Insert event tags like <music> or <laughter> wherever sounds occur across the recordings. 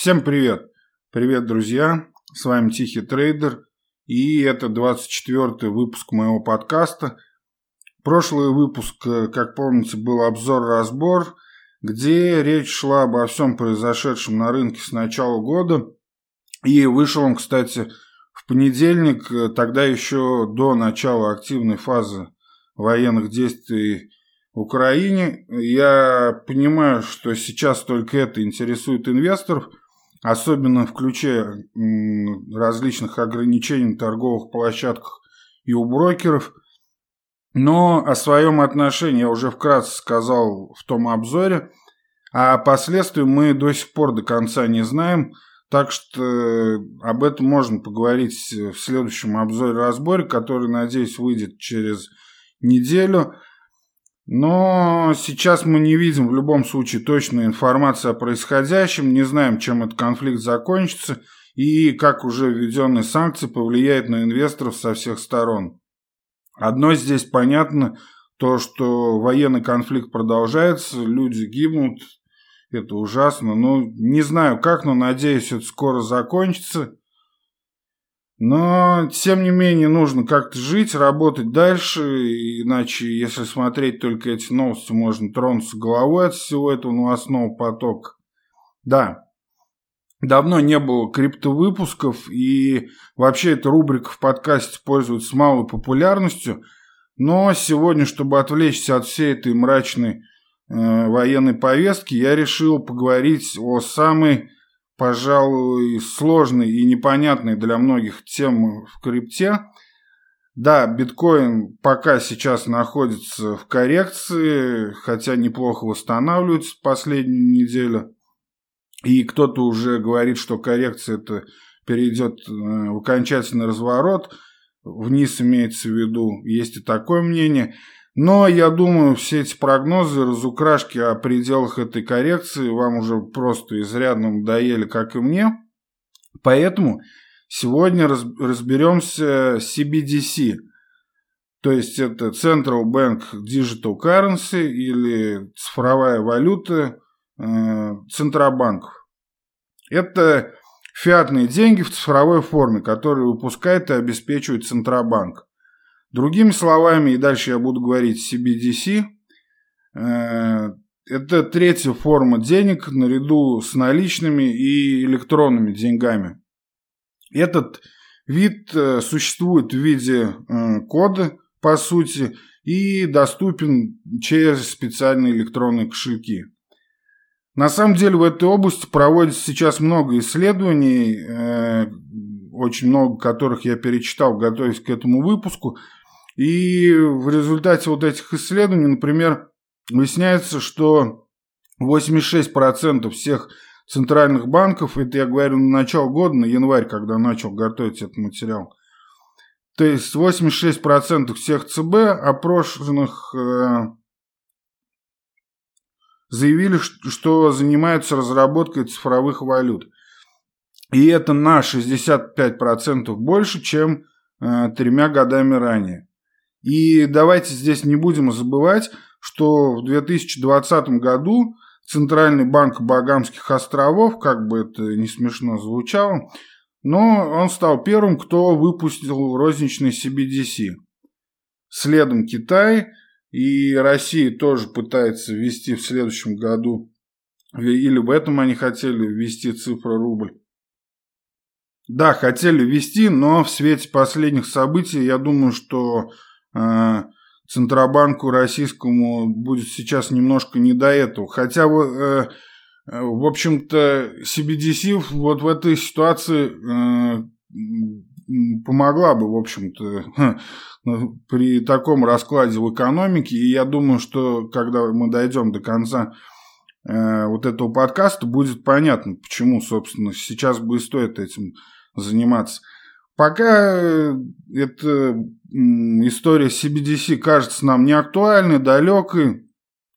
Всем привет! Привет, друзья! С вами Тихий Трейдер, и это 24-й выпуск моего подкаста. Прошлый выпуск, э, как помните, был обзор-разбор, где речь шла обо всем произошедшем на рынке с начала года. И вышел он, кстати, в понедельник, э, тогда еще до начала активной фазы военных действий в Украине. Я понимаю, что сейчас только это интересует инвесторов – особенно в ключе различных ограничений на торговых площадках и у брокеров. Но о своем отношении я уже вкратце сказал в том обзоре, а последствий мы до сих пор до конца не знаем, так что об этом можно поговорить в следующем обзоре-разборе, который, надеюсь, выйдет через неделю – но сейчас мы не видим в любом случае точной информации о происходящем, не знаем, чем этот конфликт закончится и как уже введенные санкции повлияют на инвесторов со всех сторон. Одно здесь понятно, то, что военный конфликт продолжается, люди гибнут, это ужасно. Ну, не знаю как, но надеюсь, это скоро закончится. Но, тем не менее, нужно как-то жить, работать дальше, иначе, если смотреть только эти новости, можно тронуться головой от всего этого новостного потока. Да, давно не было криптовыпусков, и вообще эта рубрика в подкасте пользуется малой популярностью, но сегодня, чтобы отвлечься от всей этой мрачной э, военной повестки, я решил поговорить о самой пожалуй, сложной и непонятной для многих тем в крипте. Да, биткоин пока сейчас находится в коррекции, хотя неплохо восстанавливается последнюю неделю. И кто-то уже говорит, что коррекция это перейдет э, в окончательный разворот. Вниз имеется в виду, есть и такое мнение – но я думаю, все эти прогнозы, разукрашки о пределах этой коррекции вам уже просто изрядно надоели, как и мне. Поэтому сегодня разберемся с CBDC. То есть это Central Bank Digital Currency или цифровая валюта э, Центробанков. Это фиатные деньги в цифровой форме, которые выпускает и обеспечивает Центробанк. Другими словами, и дальше я буду говорить CBDC, э, это третья форма денег наряду с наличными и электронными деньгами. Этот вид э, существует в виде э, кода, по сути, и доступен через специальные электронные кошельки. На самом деле в этой области проводится сейчас много исследований, очень много которых я перечитал, готовясь к этому выпуску – и в результате вот этих исследований, например, выясняется, что 86% всех центральных банков, это я говорю на начало года, на январь, когда начал готовить этот материал, то есть 86% всех ЦБ опрошенных э, заявили, что занимаются разработкой цифровых валют. И это на 65% больше, чем э, тремя годами ранее. И давайте здесь не будем забывать, что в 2020 году Центральный банк Багамских островов, как бы это не смешно звучало, но он стал первым, кто выпустил розничный CBDC. Следом Китай и Россия тоже пытается ввести в следующем году, или в этом они хотели ввести цифру рубль. Да, хотели ввести, но в свете последних событий я думаю, что Центробанку российскому будет сейчас немножко не до этого. Хотя, э, в общем-то, CBDC вот в этой ситуации э, помогла бы, в общем-то, <laughs> при таком раскладе в экономике. И я думаю, что когда мы дойдем до конца э, вот этого подкаста, будет понятно, почему, собственно, сейчас бы и стоит этим заниматься. Пока э, эта история CBDC кажется нам не актуальной, далекой,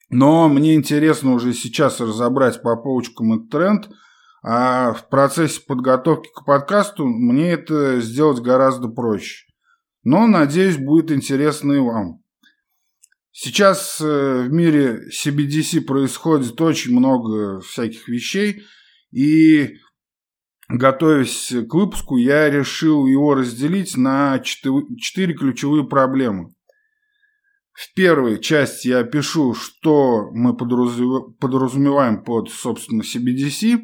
но мне интересно уже сейчас разобрать по полочкам этот тренд, а в процессе подготовки к подкасту мне это сделать гораздо проще. Но, надеюсь, будет интересно и вам. Сейчас э, в мире CBDC происходит очень много всяких вещей, и готовясь к выпуску, я решил его разделить на четыре ключевые проблемы. В первой части я пишу, что мы подразумеваем под, собственно, CBDC,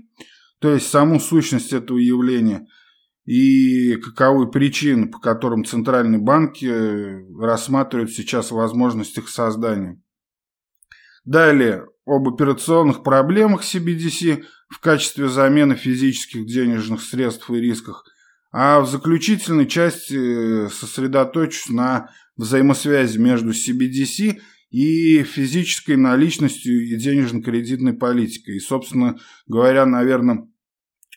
то есть саму сущность этого явления и каковы причины, по которым центральные банки рассматривают сейчас возможность их создания. Далее об операционных проблемах CBDC в качестве замены физических денежных средств и рисках, а в заключительной части сосредоточусь на взаимосвязи между CBDC и физической наличностью и денежно-кредитной политикой. И, собственно говоря, наверное,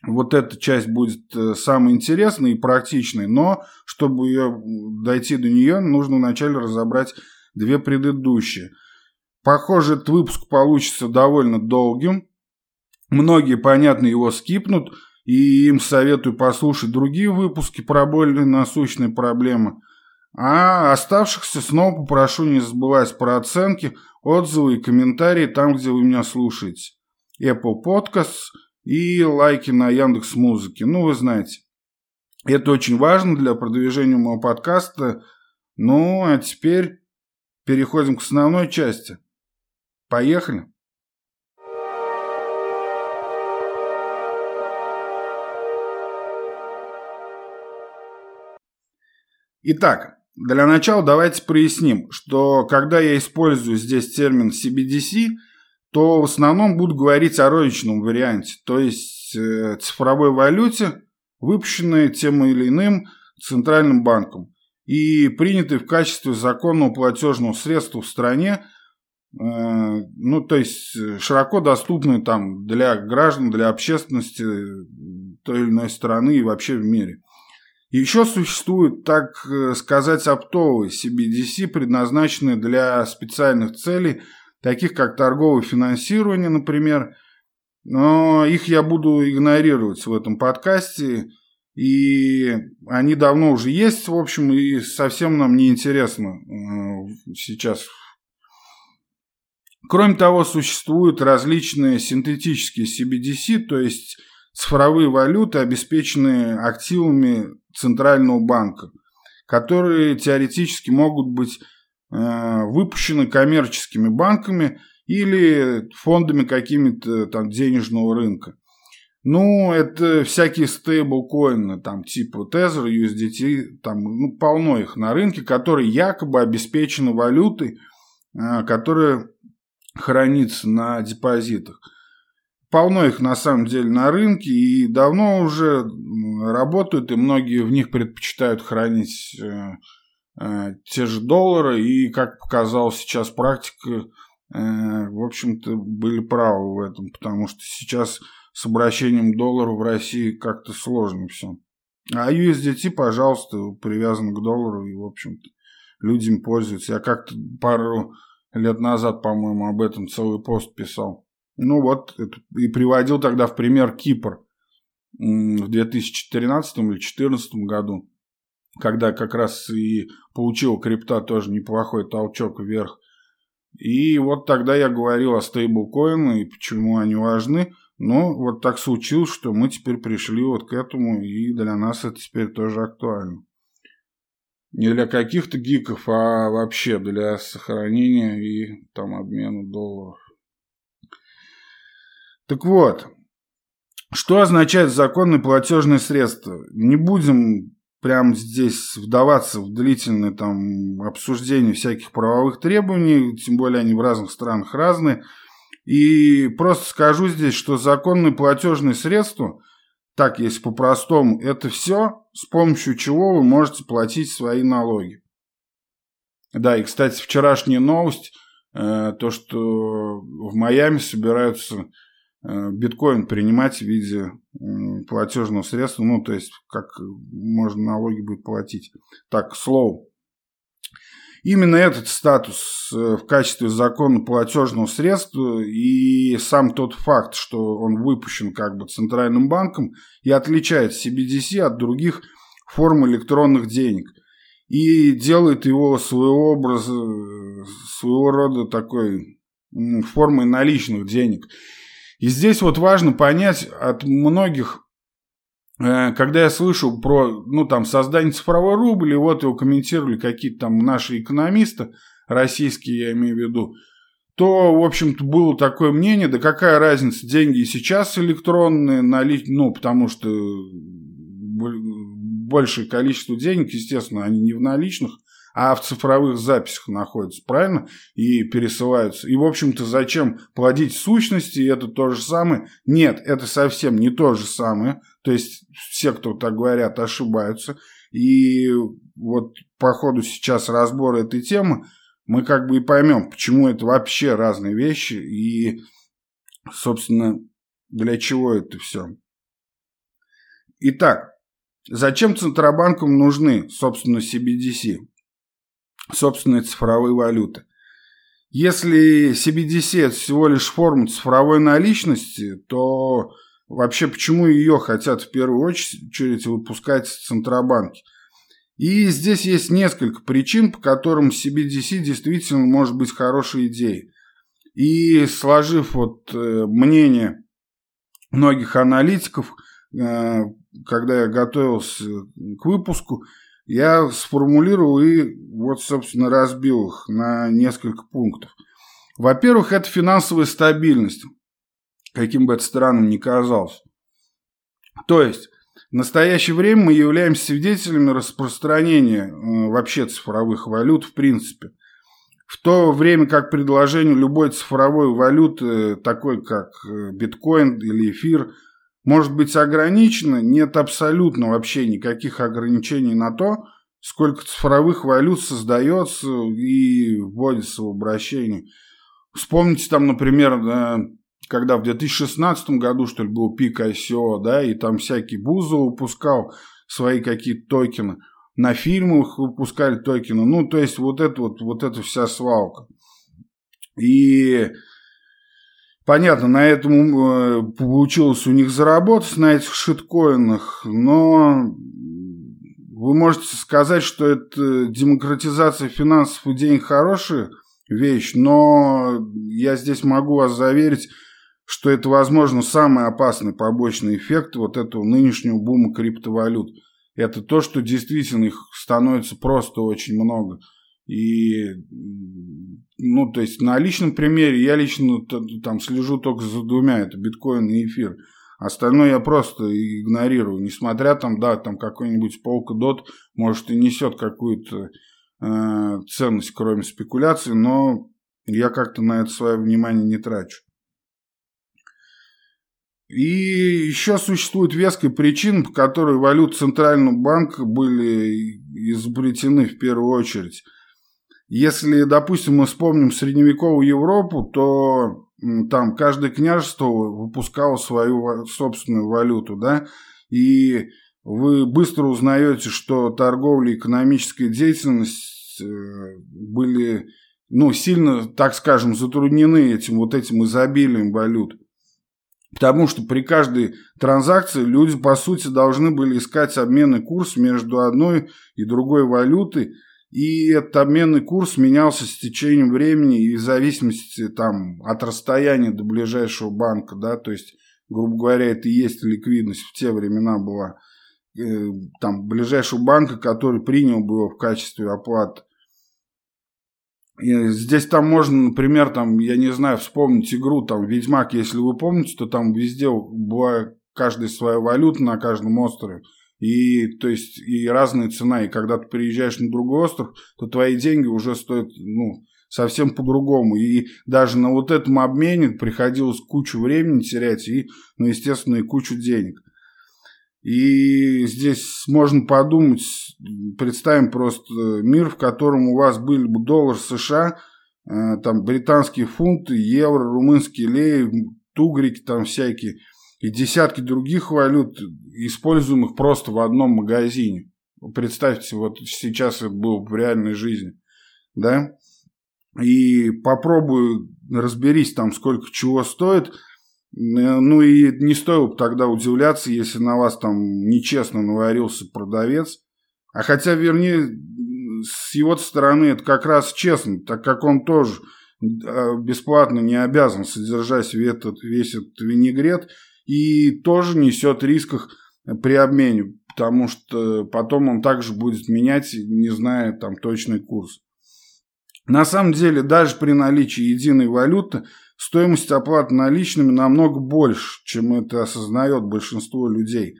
вот эта часть будет э, самой интересной и практичной, но чтобы ее, дойти до нее, нужно вначале разобрать две предыдущие. Похоже, этот выпуск получится довольно долгим. Многие, понятно, его скипнут, и им советую послушать другие выпуски про более насущные проблемы. А оставшихся снова попрошу не забывать про оценки, отзывы и комментарии там, где вы меня слушаете. Apple Podcasts и лайки на Яндекс Музыке. Ну, вы знаете. Это очень важно для продвижения моего подкаста. Ну, а теперь переходим к основной части. Поехали. Итак, для начала давайте проясним, что когда я использую здесь термин CBDC, то в основном буду говорить о розничном варианте, то есть э, цифровой валюте, выпущенной тем или иным центральным банком и принятой в качестве законного платежного средства в стране, э, ну, то есть широко доступной там для граждан, для общественности той или иной страны и вообще в мире. Еще существует, так э, сказать, оптовые CBDC, предназначенные для специальных целей, таких как торговое финансирование, например. Но их я буду игнорировать в этом подкасте. И они давно уже есть, в общем, и совсем нам не интересно э, сейчас. Кроме того, существуют различные синтетические CBDC, то есть цифровые валюты, обеспеченные активами Центрального банка, которые теоретически могут быть э, выпущены коммерческими банками или фондами какими-то там денежного рынка. Ну, это всякие стейблкоины, там типа Tether, USDT, там ну, полно их на рынке, которые якобы обеспечены валютой, э, которая хранится на депозитах. Полно их на самом деле на рынке и давно уже работают, и многие в них предпочитают хранить э, э, те же доллары. И, как показала сейчас практика, э, в общем-то, были правы в этом, потому что сейчас с обращением доллара в России как-то сложно все. А USDT, пожалуйста, привязан к доллару, и, в общем-то, людям пользуются. Я как-то пару лет назад, по-моему, об этом целый пост писал. Ну вот, и приводил тогда в пример Кипр в 2013 или 2014 году, когда как раз и получил крипта тоже неплохой толчок вверх. И вот тогда я говорил о стейблкоинах и почему они важны. Но вот так случилось, что мы теперь пришли вот к этому, и для нас это теперь тоже актуально. Не для каких-то гиков, а вообще для сохранения и там обмена долларов. Так вот, что означает законное платежное средство? Не будем прямо здесь вдаваться в длительное там обсуждение всяких правовых требований, тем более они в разных странах разные. И просто скажу здесь, что законное платежное средство, так если по-простому, это все, с помощью чего вы можете платить свои налоги. Да, и, кстати, вчерашняя новость, э, то, что в Майами собираются биткоин принимать в виде платежного средства, ну, то есть, как можно налоги будет платить. Так, слово. Именно этот статус э, в качестве закона платежного средства и сам тот факт, что он выпущен как бы центральным банком и отличает CBDC от других форм электронных денег и делает его своего образа, своего рода такой формой наличных денег. И здесь вот важно понять от многих э, когда я слышу про, ну, там, создание цифровой рубли, вот его комментировали какие-то там наши экономисты, российские, я имею в виду, то, в общем-то, было такое мнение, да какая разница, деньги и сейчас электронные, налить, ну, потому что большее количество денег, естественно, они не в наличных, а в цифровых записях находятся, правильно? И пересылаются. И, в общем-то, зачем плодить сущности, это то же самое? Нет, это совсем не то же самое. То есть все, кто так говорят, ошибаются. И вот по ходу сейчас разбора этой темы мы как бы и поймем, почему это вообще разные вещи и, собственно, для чего это все. Итак, зачем Центробанкам нужны, собственно, CBDC? Собственной цифровой валюты. Если CBDC это всего лишь форма цифровой наличности, то вообще почему ее хотят в первую очередь выпускать центробанки? И здесь есть несколько причин, по которым CBDC действительно может быть хорошей идеей. И сложив вот э, мнение многих аналитиков, э, когда я готовился к выпуску, я сформулировал и вот, собственно, разбил их на несколько пунктов. Во-первых, это финансовая стабильность, каким бы это странным ни казалось. То есть, в настоящее время мы являемся свидетелями распространения э, вообще цифровых валют в принципе. В то время как предложение любой цифровой валюты, такой как э, биткоин или эфир, может быть ограничено, нет абсолютно вообще никаких ограничений на то, сколько цифровых валют создается и вводится в обращение. Вспомните там, например, да, когда в 2016 году, что ли, был пик ICO, да, и там всякий Бузов выпускал свои какие-то токены. На фильмах выпускали токены. Ну, то есть вот это вот, вот эта вся свалка. И Понятно, на этом э, получилось у них заработать, на этих шиткоинах, но вы можете сказать, что это демократизация финансов и денег хорошая вещь, но я здесь могу вас заверить, что это, возможно, самый опасный побочный эффект вот этого нынешнего бума криптовалют. Это то, что действительно их становится просто очень много. И, ну, то есть на личном примере я лично там слежу только за двумя, это биткоин и эфир. Остальное я просто игнорирую, несмотря там, да, там какой-нибудь Polkadot, может, и несет какую-то э, ценность, кроме спекуляций, но я как-то на это свое внимание не трачу. И еще существует веская причина, по которой валюты Центрального банка были изобретены в первую очередь – если, допустим, мы вспомним средневековую Европу, то там каждое княжество выпускало свою собственную валюту, да, и вы быстро узнаете, что торговля и экономическая деятельность э, были, ну, сильно, так скажем, затруднены этим вот этим изобилием валют. Потому что при каждой транзакции люди, по сути, должны были искать обменный курс между одной и другой валютой, и этот обменный курс менялся с течением времени и в зависимости там, от расстояния до ближайшего банка, да, то есть, грубо говоря, это и есть ликвидность в те времена была э, там ближайшего банка, который принял бы его в качестве оплаты. И здесь там можно, например, там, я не знаю, вспомнить игру, там, Ведьмак, если вы помните, то там везде была каждая своя валюта на каждом острове. И, то есть, и разная цена. И когда ты приезжаешь на другой остров, то твои деньги уже стоят, ну, совсем по-другому. И даже на вот этом обмене приходилось кучу времени терять и, ну, естественно, и кучу денег. И здесь можно подумать, представим просто мир, в котором у вас были бы доллар США, э, там британские фунты, евро, румынские леи, тугрики там всякие – и десятки других валют, используемых просто в одном магазине. Представьте, вот сейчас это было в реальной жизни, да, и попробую разберись там, сколько чего стоит, ну и не стоило бы тогда удивляться, если на вас там нечестно наварился продавец, а хотя, вернее, с его стороны это как раз честно, так как он тоже а, бесплатно не обязан содержать весь этот, весь этот винегрет, и тоже несет рисках при обмене, потому что потом он также будет менять, не зная там точный курс. На самом деле, даже при наличии единой валюты, стоимость оплаты наличными намного больше, чем это осознает большинство людей.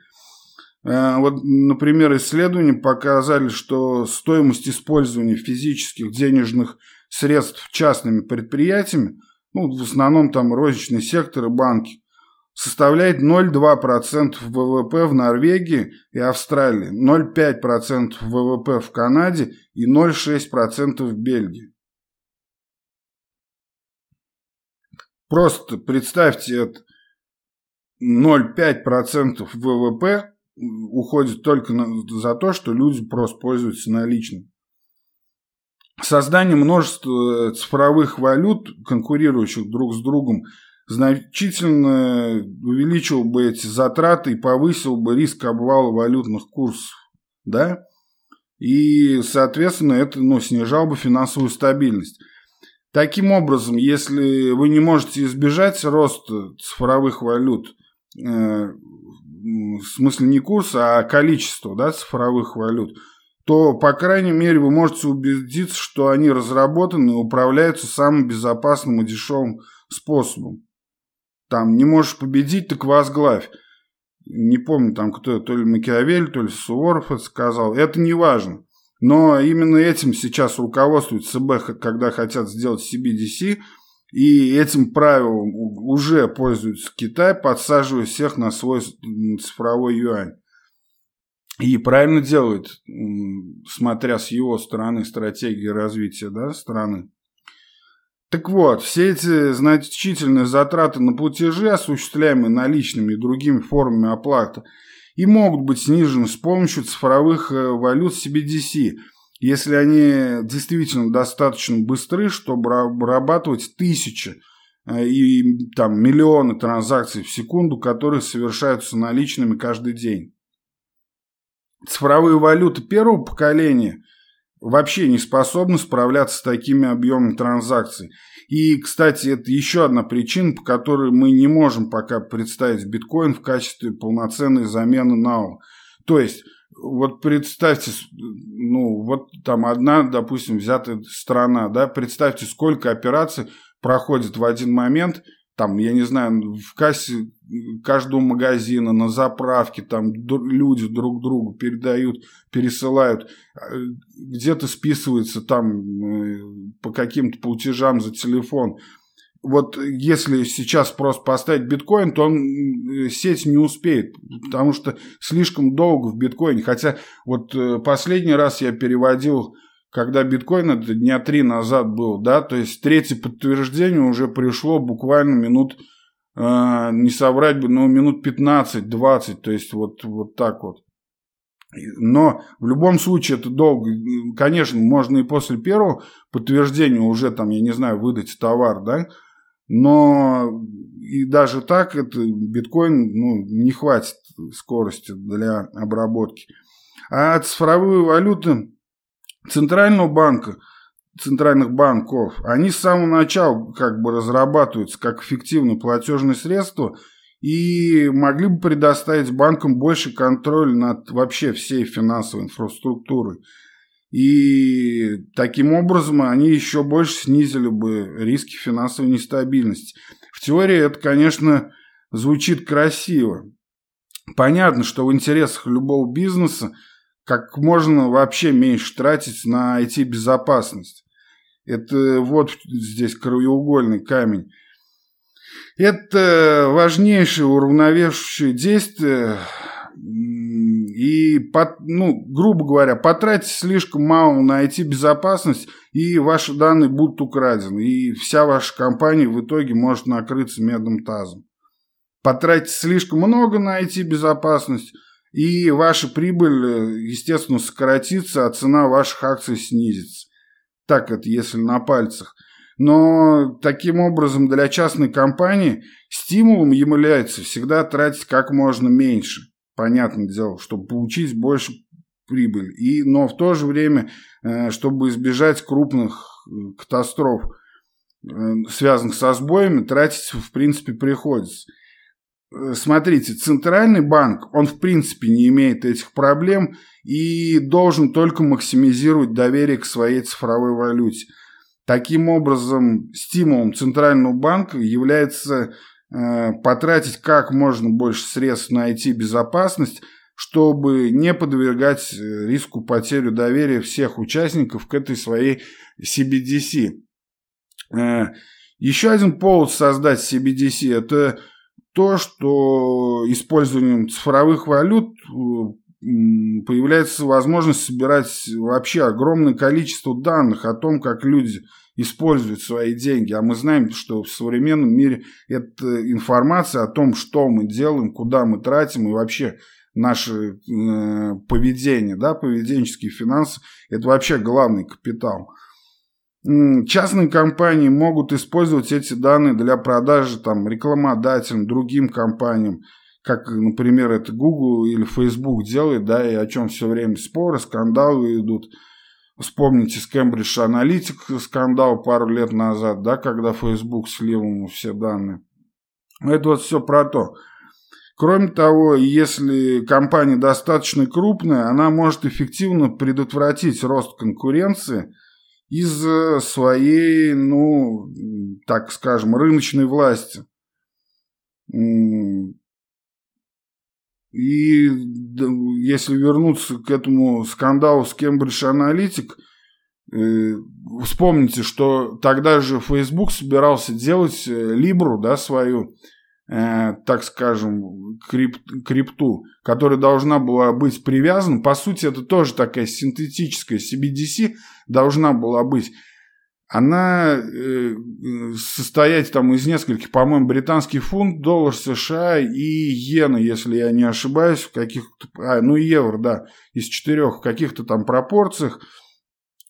Э, вот, например, исследования показали, что стоимость использования физических денежных средств частными предприятиями, ну, в основном там розничный сектор и банки, составляет 0,2% ВВП в Норвегии и Австралии, 0,5% ВВП в Канаде и 0,6% в Бельгии. Просто представьте это. 0,5% ВВП уходит только за то, что люди просто пользуются наличным. Создание множества цифровых валют, конкурирующих друг с другом, значительно увеличил бы эти затраты и повысил бы риск обвала валютных курсов. Да? И, соответственно, это ну, снижало бы финансовую стабильность. Таким образом, если вы не можете избежать роста цифровых валют, э, в смысле не курса, а количества да, цифровых валют, то, по крайней мере, вы можете убедиться, что они разработаны и управляются самым безопасным и дешевым способом. Там не можешь победить, так возглавь. Не помню, там кто, то ли Макиавель, то ли Суворов сказал. Это не важно. Но именно этим сейчас руководствует ЦБ, когда хотят сделать CBDC, и этим правилом уже пользуется Китай, подсаживая всех на свой цифровой юань. И правильно делает, смотря с его стороны стратегии развития да, страны. Так вот, все эти значительные затраты на платежи, осуществляемые наличными и другими формами оплаты – и могут быть снижены с помощью цифровых э, валют CBDC, если они действительно достаточно быстры, чтобы обрабатывать тысячи э, и там миллионы транзакций в секунду, которые совершаются наличными каждый день. Цифровые валюты первого поколения вообще не способны справляться с такими объемами транзакций. И, кстати, это еще одна причина, по которой мы не можем пока представить биткоин в качестве полноценной замены NAO. То есть, вот представьте, ну, вот там одна, допустим, взятая страна, да, представьте, сколько операций проходит в один момент, там, я не знаю, в кассе каждого магазина, на заправке, там люди друг другу передают, пересылают, э, где-то списывается там э, по каким-то платежам за телефон. Вот если сейчас просто поставить биткоин, то он э, сеть не успеет, потому что слишком долго в биткоине. Хотя вот последний раз я переводил когда биткоин это дня три назад был, да, то есть третье подтверждение уже пришло буквально минут, э, не соврать бы, но минут 15-20, то есть вот, вот так вот. Но в любом случае это долго. Конечно, можно и после первого подтверждения уже там, я не знаю, выдать товар, да, но и даже так это биткоин ну, не хватит скорости для обработки. А цифровые валюты Центрального банка, центральных банков, они с самого начала как бы разрабатываются как эффективное платежное средство и могли бы предоставить банкам больше контроля над вообще всей финансовой инфраструктурой. И таким образом они еще больше снизили бы риски финансовой нестабильности. В теории это, конечно, звучит красиво. Понятно, что в интересах любого бизнеса как можно вообще меньше тратить на IT-безопасность. Это вот здесь краеугольный камень. Это важнейшее уравновешивающее действие. И, ну, грубо говоря, потратить слишком мало на IT-безопасность, и ваши данные будут украдены. И вся ваша компания в итоге может накрыться медным тазом. Потратить слишком много на IT-безопасность – и ваша прибыль, э, естественно, сократится, а цена ваших акций снизится. Так это, если на пальцах. Но таким образом для частной компании стимулом является всегда тратить как можно меньше. Понятное дело, чтобы получить больше прибыли. И, но в то же время, э, чтобы избежать крупных э, катастроф, связанных со сбоями, тратить в принципе приходится. Э, смотрите, центральный банк, он в принципе не имеет этих проблем и должен только максимизировать доверие к своей цифровой валюте. Таким образом, стимулом Центрального банка является э, потратить как можно больше средств на IT-безопасность, чтобы не подвергать э, риску потери доверия всех участников к этой своей CBDC. Э, еще один повод создать CBDC – это то, что использованием цифровых валют появляется возможность собирать вообще огромное количество данных о том, как люди используют свои деньги. А мы знаем, что в современном мире эта информация о том, что мы делаем, куда мы тратим и вообще наше э, поведение, да, поведенческие финансы, это вообще главный капитал. Частные компании могут использовать эти данные для продажи там, рекламодателям, другим компаниям, как, например, это Google или Facebook делает, да, и о чем все время споры, скандалы идут. Вспомните с Cambridge Analytica скандал пару лет назад, да, когда Facebook слил ему все данные. Это вот все про то. Кроме того, если компания достаточно крупная, она может эффективно предотвратить рост конкуренции из своей, ну, так скажем, рыночной власти. И если вернуться к этому скандалу с Cambridge Analytic, э, вспомните, что тогда же Facebook собирался делать Libru, да, свою, э, так скажем, крип, крипту, которая должна была быть привязана. По сути, это тоже такая синтетическая CBDC должна была быть она э, состоять там из нескольких, по-моему, британский фунт, доллар США и иена, если я не ошибаюсь, в каких-то, а, ну евро, да, из четырех каких-то там пропорциях.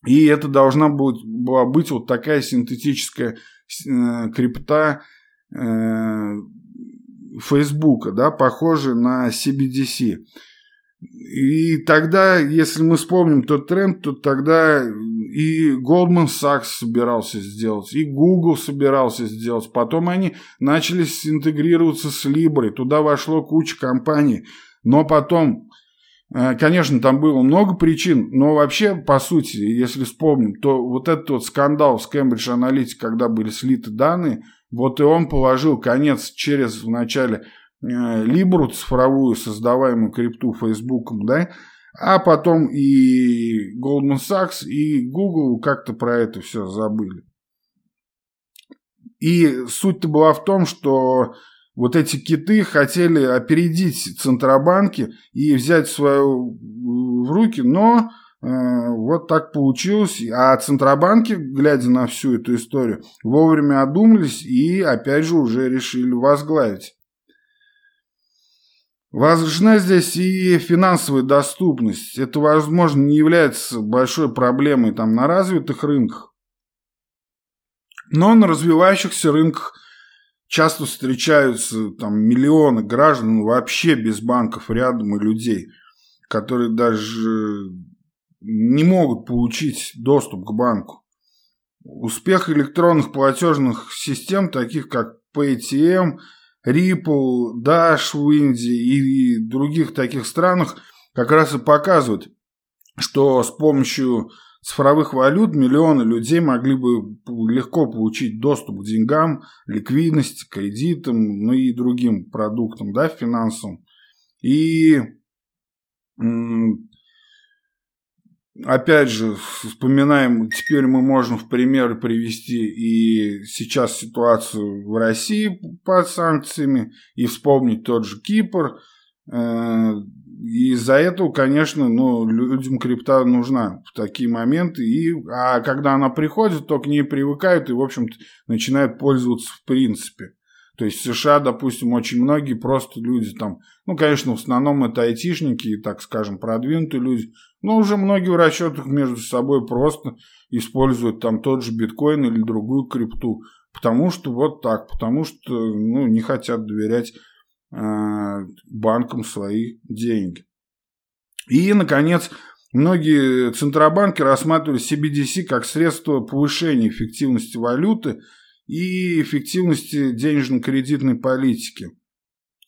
И это должна будет, была быть вот такая синтетическая э, крипта э, Фейсбука, да, похожая на CBDC. И тогда, если мы вспомним тот тренд, то тогда и Goldman Sachs собирался сделать, и Google собирался сделать. Потом они начали интегрироваться с Libra, туда вошло куча компаний. Но потом, э, конечно, там было много причин, но вообще, по сути, если вспомним, то вот этот вот скандал с Cambridge Analytica, когда были слиты данные, вот и он положил конец через в начале Либру цифровую, создаваемую крипту Фейсбуком, да, а потом и Goldman Sachs, и Google как-то про это все забыли. И суть-то была в том, что вот эти киты хотели опередить центробанки и взять свою в руки, но э, вот так получилось. А центробанки, глядя на всю эту историю, вовремя одумались и опять же уже решили возглавить Важна здесь и финансовая доступность. Это, возможно, не является большой проблемой там, на развитых рынках, но на развивающихся рынках часто встречаются там, миллионы граждан вообще без банков рядом и людей, которые даже не могут получить доступ к банку. Успех электронных платежных систем, таких как PayTM – Ripple, Dash в Индии и других таких странах как раз и показывают, что с помощью цифровых валют миллионы людей могли бы легко получить доступ к деньгам, ликвидности, кредитам, ну и другим продуктам, да, финансовым. И Опять же, вспоминаем, теперь мы можем в пример привести и сейчас ситуацию в России под санкциями, и вспомнить тот же Кипр. Э, из-за этого, конечно, ну, людям крипта нужна в такие моменты. И, а когда она приходит, то к ней привыкают и, в общем-то, начинают пользоваться в принципе. То есть в США, допустим, очень многие просто люди там, ну, конечно, в основном это айтишники, так скажем, продвинутые люди, но уже многие в расчетах между собой просто используют там тот же биткоин или другую крипту, потому что вот так, потому что ну, не хотят доверять э, банкам свои деньги. И, наконец, многие центробанки рассматривали CBDC как средство повышения эффективности валюты – и эффективности денежно-кредитной политики.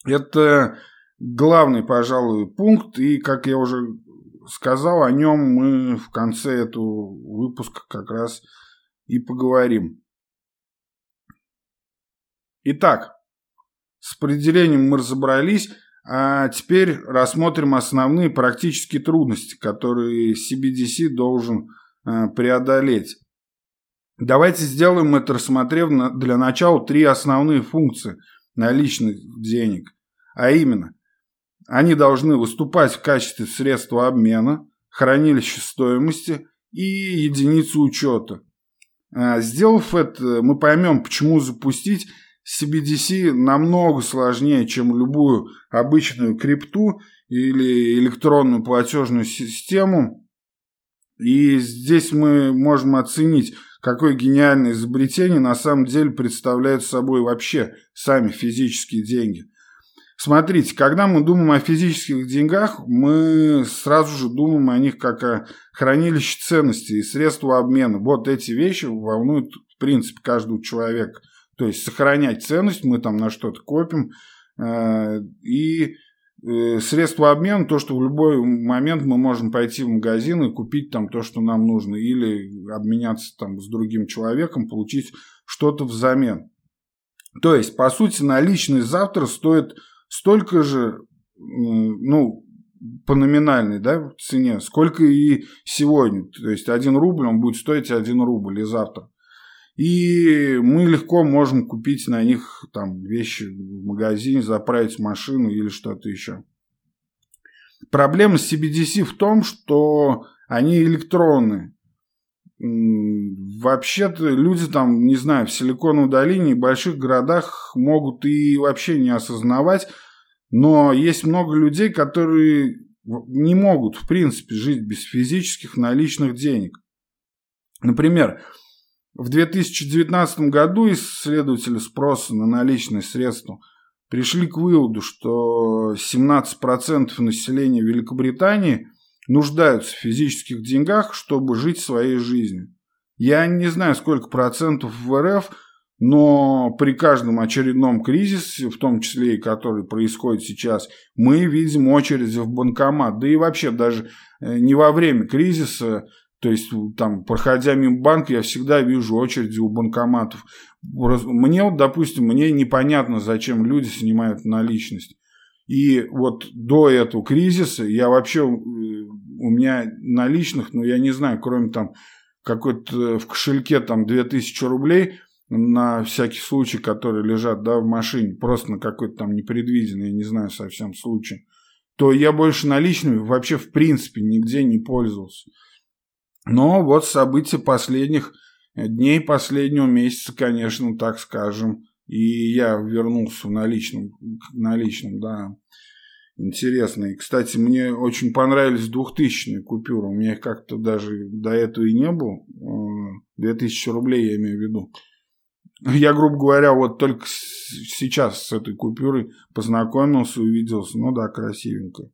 Это главный, пожалуй, пункт, и, как я уже сказал, о нем мы в конце этого выпуска как раз и поговорим. Итак, с определением мы разобрались, а теперь рассмотрим основные практические трудности, которые CBDC должен э, преодолеть. Давайте сделаем это, рассмотрев для начала три основные функции наличных денег. А именно, они должны выступать в качестве средства обмена, хранилища стоимости и единицы учета. А, сделав это, мы поймем, почему запустить CBDC намного сложнее, чем любую обычную крипту или электронную платежную систему. И здесь мы можем оценить, какое гениальное изобретение на самом деле представляют собой вообще сами физические деньги. Смотрите, когда мы думаем о физических деньгах, мы сразу же думаем о них как о хранилище ценностей и средства обмена. Вот эти вещи волнуют, в принципе, каждого человека. То есть сохранять ценность, мы там на что-то копим, э, и э, средства обмена, то, что в любой момент мы можем пойти в магазин и купить там то, что нам нужно, или обменяться там с другим человеком, получить что-то взамен. То есть, по сути, наличность завтра стоит столько же, ну, по номинальной да, цене, сколько и сегодня. То есть, один рубль, он будет стоить один рубль и завтра. И мы легко можем купить на них там вещи в магазине, заправить машину или что-то еще. Проблема с CBDC в том, что они электронные. Вообще-то люди там, не знаю, в Силиконовой долине и больших городах могут и вообще не осознавать, но есть много людей, которые не могут, в принципе, жить без физических наличных денег. Например, в 2019 году исследователи спроса на наличные средства пришли к выводу, что 17% населения Великобритании нуждаются в физических деньгах, чтобы жить своей жизнью. Я не знаю, сколько процентов в РФ, но при каждом очередном кризисе, в том числе и который происходит сейчас, мы видим очереди в банкомат. Да и вообще даже э, не во время кризиса то есть, там, проходя мимо банка, я всегда вижу очереди у банкоматов. Мне, вот, допустим, мне непонятно, зачем люди снимают наличность. И вот до этого кризиса я вообще, э, у меня наличных, ну, я не знаю, кроме там какой-то в кошельке там 2000 рублей на всякий случай, которые лежат, да, в машине, просто на какой-то там непредвиденный, я не знаю совсем случай, то я больше наличными вообще в принципе нигде не пользовался. Но вот события последних дней, последнего месяца, конечно, так скажем, и я вернулся в наличном, наличном, да, интересно. И, кстати, мне очень понравились двухтысячные купюры. У меня их как-то даже до этого и не было. 2000 рублей я имею в виду. Я, грубо говоря, вот только сейчас с этой купюрой познакомился, увиделся. Ну да, красивенько.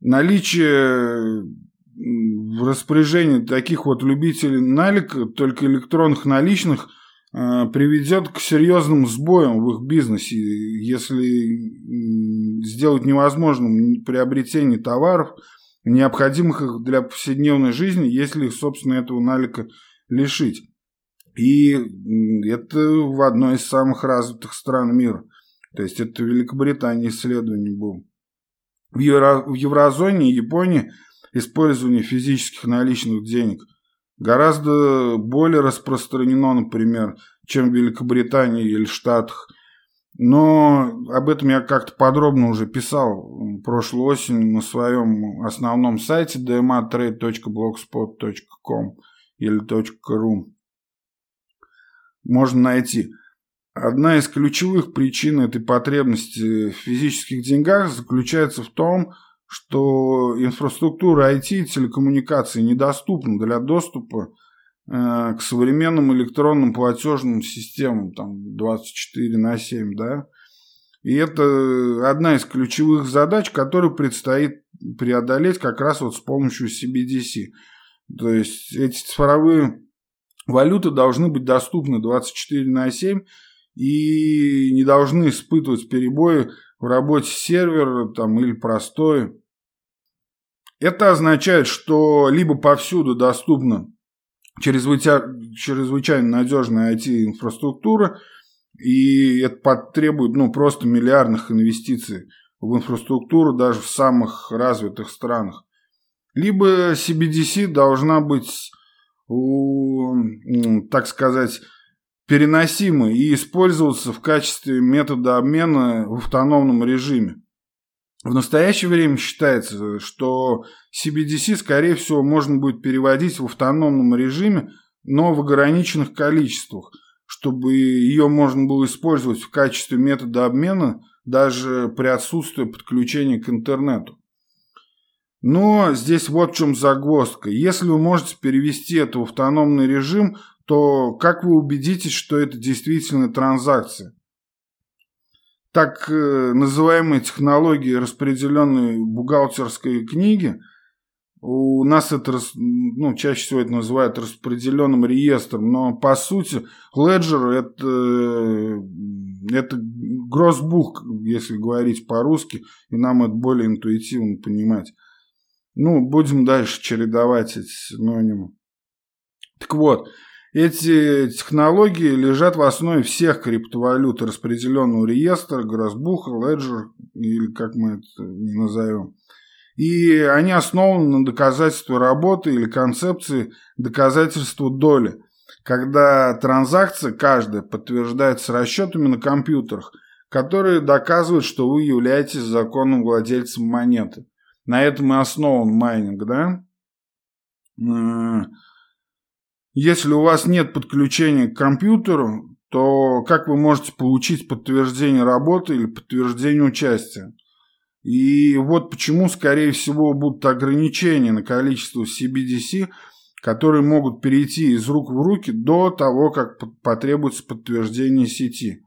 Наличие в распоряжении таких вот любителей налика, только электронных наличных, э, приведет к серьезным сбоям в их бизнесе, если сделать невозможным приобретение товаров, необходимых их для повседневной жизни, если их, собственно, этого налика лишить. И это в одной из самых развитых стран мира. То есть это Великобритания исследование было. В, в еврозоне и Японии использование физических наличных денег гораздо более распространено, например, чем в Великобритании или Штатах. Но об этом я как-то подробно уже писал прошлой осенью на своем основном сайте dmatrade.blogspot.com или .ru. Можно найти. Одна из ключевых причин этой потребности в физических деньгах заключается в том, что инфраструктура IT и телекоммуникаций недоступна для доступа э, к современным электронным платежным системам, там 24 на 7, да. И это одна из ключевых задач, которую предстоит преодолеть как раз вот с помощью CBDC. То есть эти цифровые валюты должны быть доступны 24 на 7 и не должны испытывать перебои в работе сервера там, или простое. Это означает, что либо повсюду доступна чрезвычайно надежная IT-инфраструктура, и это потребует ну, просто миллиардных инвестиций в инфраструктуру даже в самых развитых странах. Либо CBDC должна быть, так сказать, переносимой и использоваться в качестве метода обмена в автономном режиме. В настоящее время считается, что CBDC, скорее всего, можно будет переводить в автономном режиме, но в ограниченных количествах, чтобы ее можно было использовать в качестве метода обмена даже при отсутствии подключения к интернету. Но здесь вот в чем загвоздка. Если вы можете перевести это в автономный режим, то как вы убедитесь, что это действительно транзакция? Так э, называемые технологии распределенной бухгалтерской книги, у нас это, ну, чаще всего это называют распределенным реестром, но по сути Ledger это, э, это гроссбух, если говорить по-русски, и нам это более интуитивно понимать. Ну, будем дальше чередовать эти синонимы. Так вот, эти технологии лежат в основе всех криптовалют распределенного реестра, Гроссбуха, Ledger, или как мы это не назовем. И они основаны на доказательстве работы или концепции доказательства доли, когда транзакция каждая подтверждается расчетами на компьютерах, которые доказывают, что вы являетесь законным владельцем монеты. На этом и основан майнинг, да? Если у вас нет подключения к компьютеру, то как вы можете получить подтверждение работы или подтверждение участия? И вот почему, скорее всего, будут ограничения на количество CBDC, которые могут перейти из рук в руки до того, как потребуется подтверждение сети.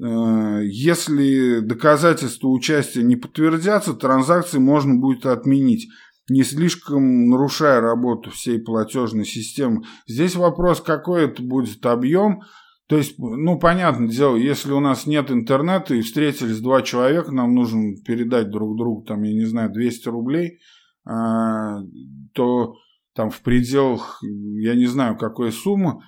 Э, если доказательства участия не подтвердятся, транзакции можно будет отменить не слишком нарушая работу всей платежной системы. Здесь вопрос, какой это будет объем. То есть, ну, понятное дело, если у нас нет интернета и встретились два человека, нам нужно передать друг другу, там, я не знаю, 200 рублей, а, то там в пределах, я не знаю, какой суммы,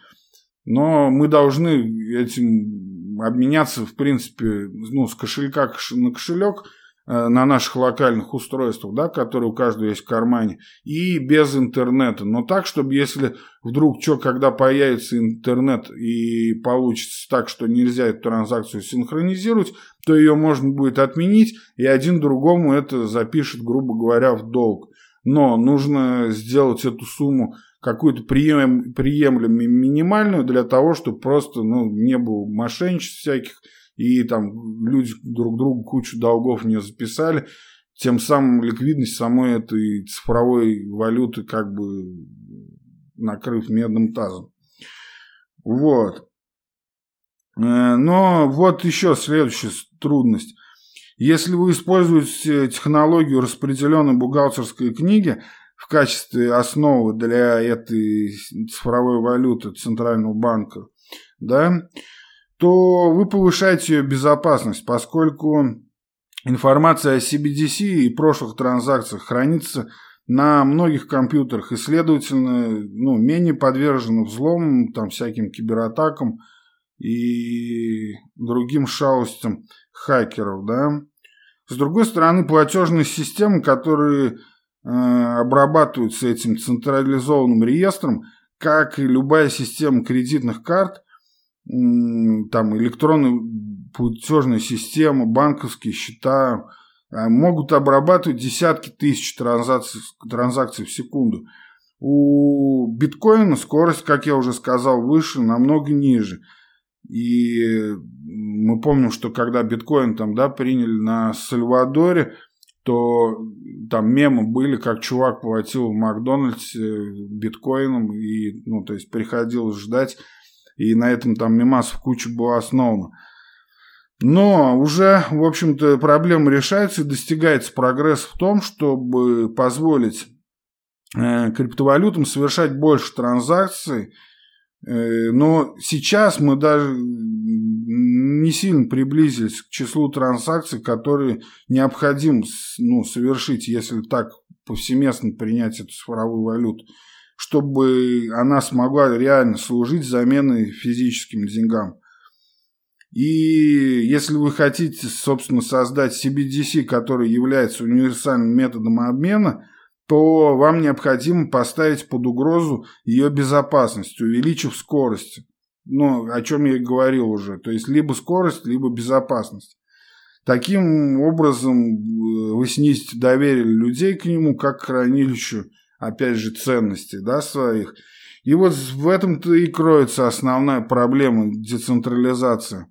но мы должны этим обменяться, в принципе, ну, с кошелька на кошелек – на наших локальных устройствах, да, которые у каждого есть в кармане, и без интернета. Но так, чтобы если вдруг что, когда появится интернет и получится так, что нельзя эту транзакцию синхронизировать, то ее можно будет отменить, и один другому это запишет, грубо говоря, в долг. Но нужно сделать эту сумму какую-то прием, приемлемую минимальную для того, чтобы просто ну, не было мошенничеств всяких, и там люди друг другу кучу долгов не записали, тем самым ликвидность самой этой цифровой валюты как бы накрыв медным тазом. Вот. Э, но вот еще следующая трудность. Если вы используете технологию распределенной бухгалтерской книги в качестве основы для этой цифровой валюты Центрального банка, да, то вы повышаете ее безопасность, поскольку информация о CBDC и прошлых транзакциях хранится на многих компьютерах и, следовательно, ну, менее подвержена взломам, там, всяким кибератакам и другим шалостям хакеров, да. С другой стороны, платежные системы, которые э, обрабатываются этим централизованным реестром, как и любая система кредитных карт, там электронные платежные системы, банковские счета а, могут обрабатывать десятки тысяч транзакций, транзакций в секунду. У биткоина скорость, как я уже сказал, выше, намного ниже. И мы помним, что когда биткоин там, да, приняли на Сальвадоре, то там мемы были, как чувак платил в Макдональдсе биткоином, и, ну, то есть приходилось ждать и на этом там мемасов куча была основана. Но уже, в общем-то, проблема решается и достигается прогресс в том, чтобы позволить э, криптовалютам совершать больше транзакций Э, но сейчас мы даже не сильно приблизились к числу транзакций, которые необходимо ну, совершить, если так повсеместно принять эту цифровую валюту, чтобы она смогла реально служить заменой физическим деньгам. И если вы хотите, собственно, создать CBDC, который является универсальным методом обмена, то вам необходимо поставить под угрозу ее безопасность, увеличив скорость. Ну, о чем я и говорил уже. То есть, либо скорость, либо безопасность. Таким образом, э, вы снизите доверие людей к нему, как к хранилищу, опять же, ценностей да, своих. И вот в этом-то и кроется основная проблема децентрализации.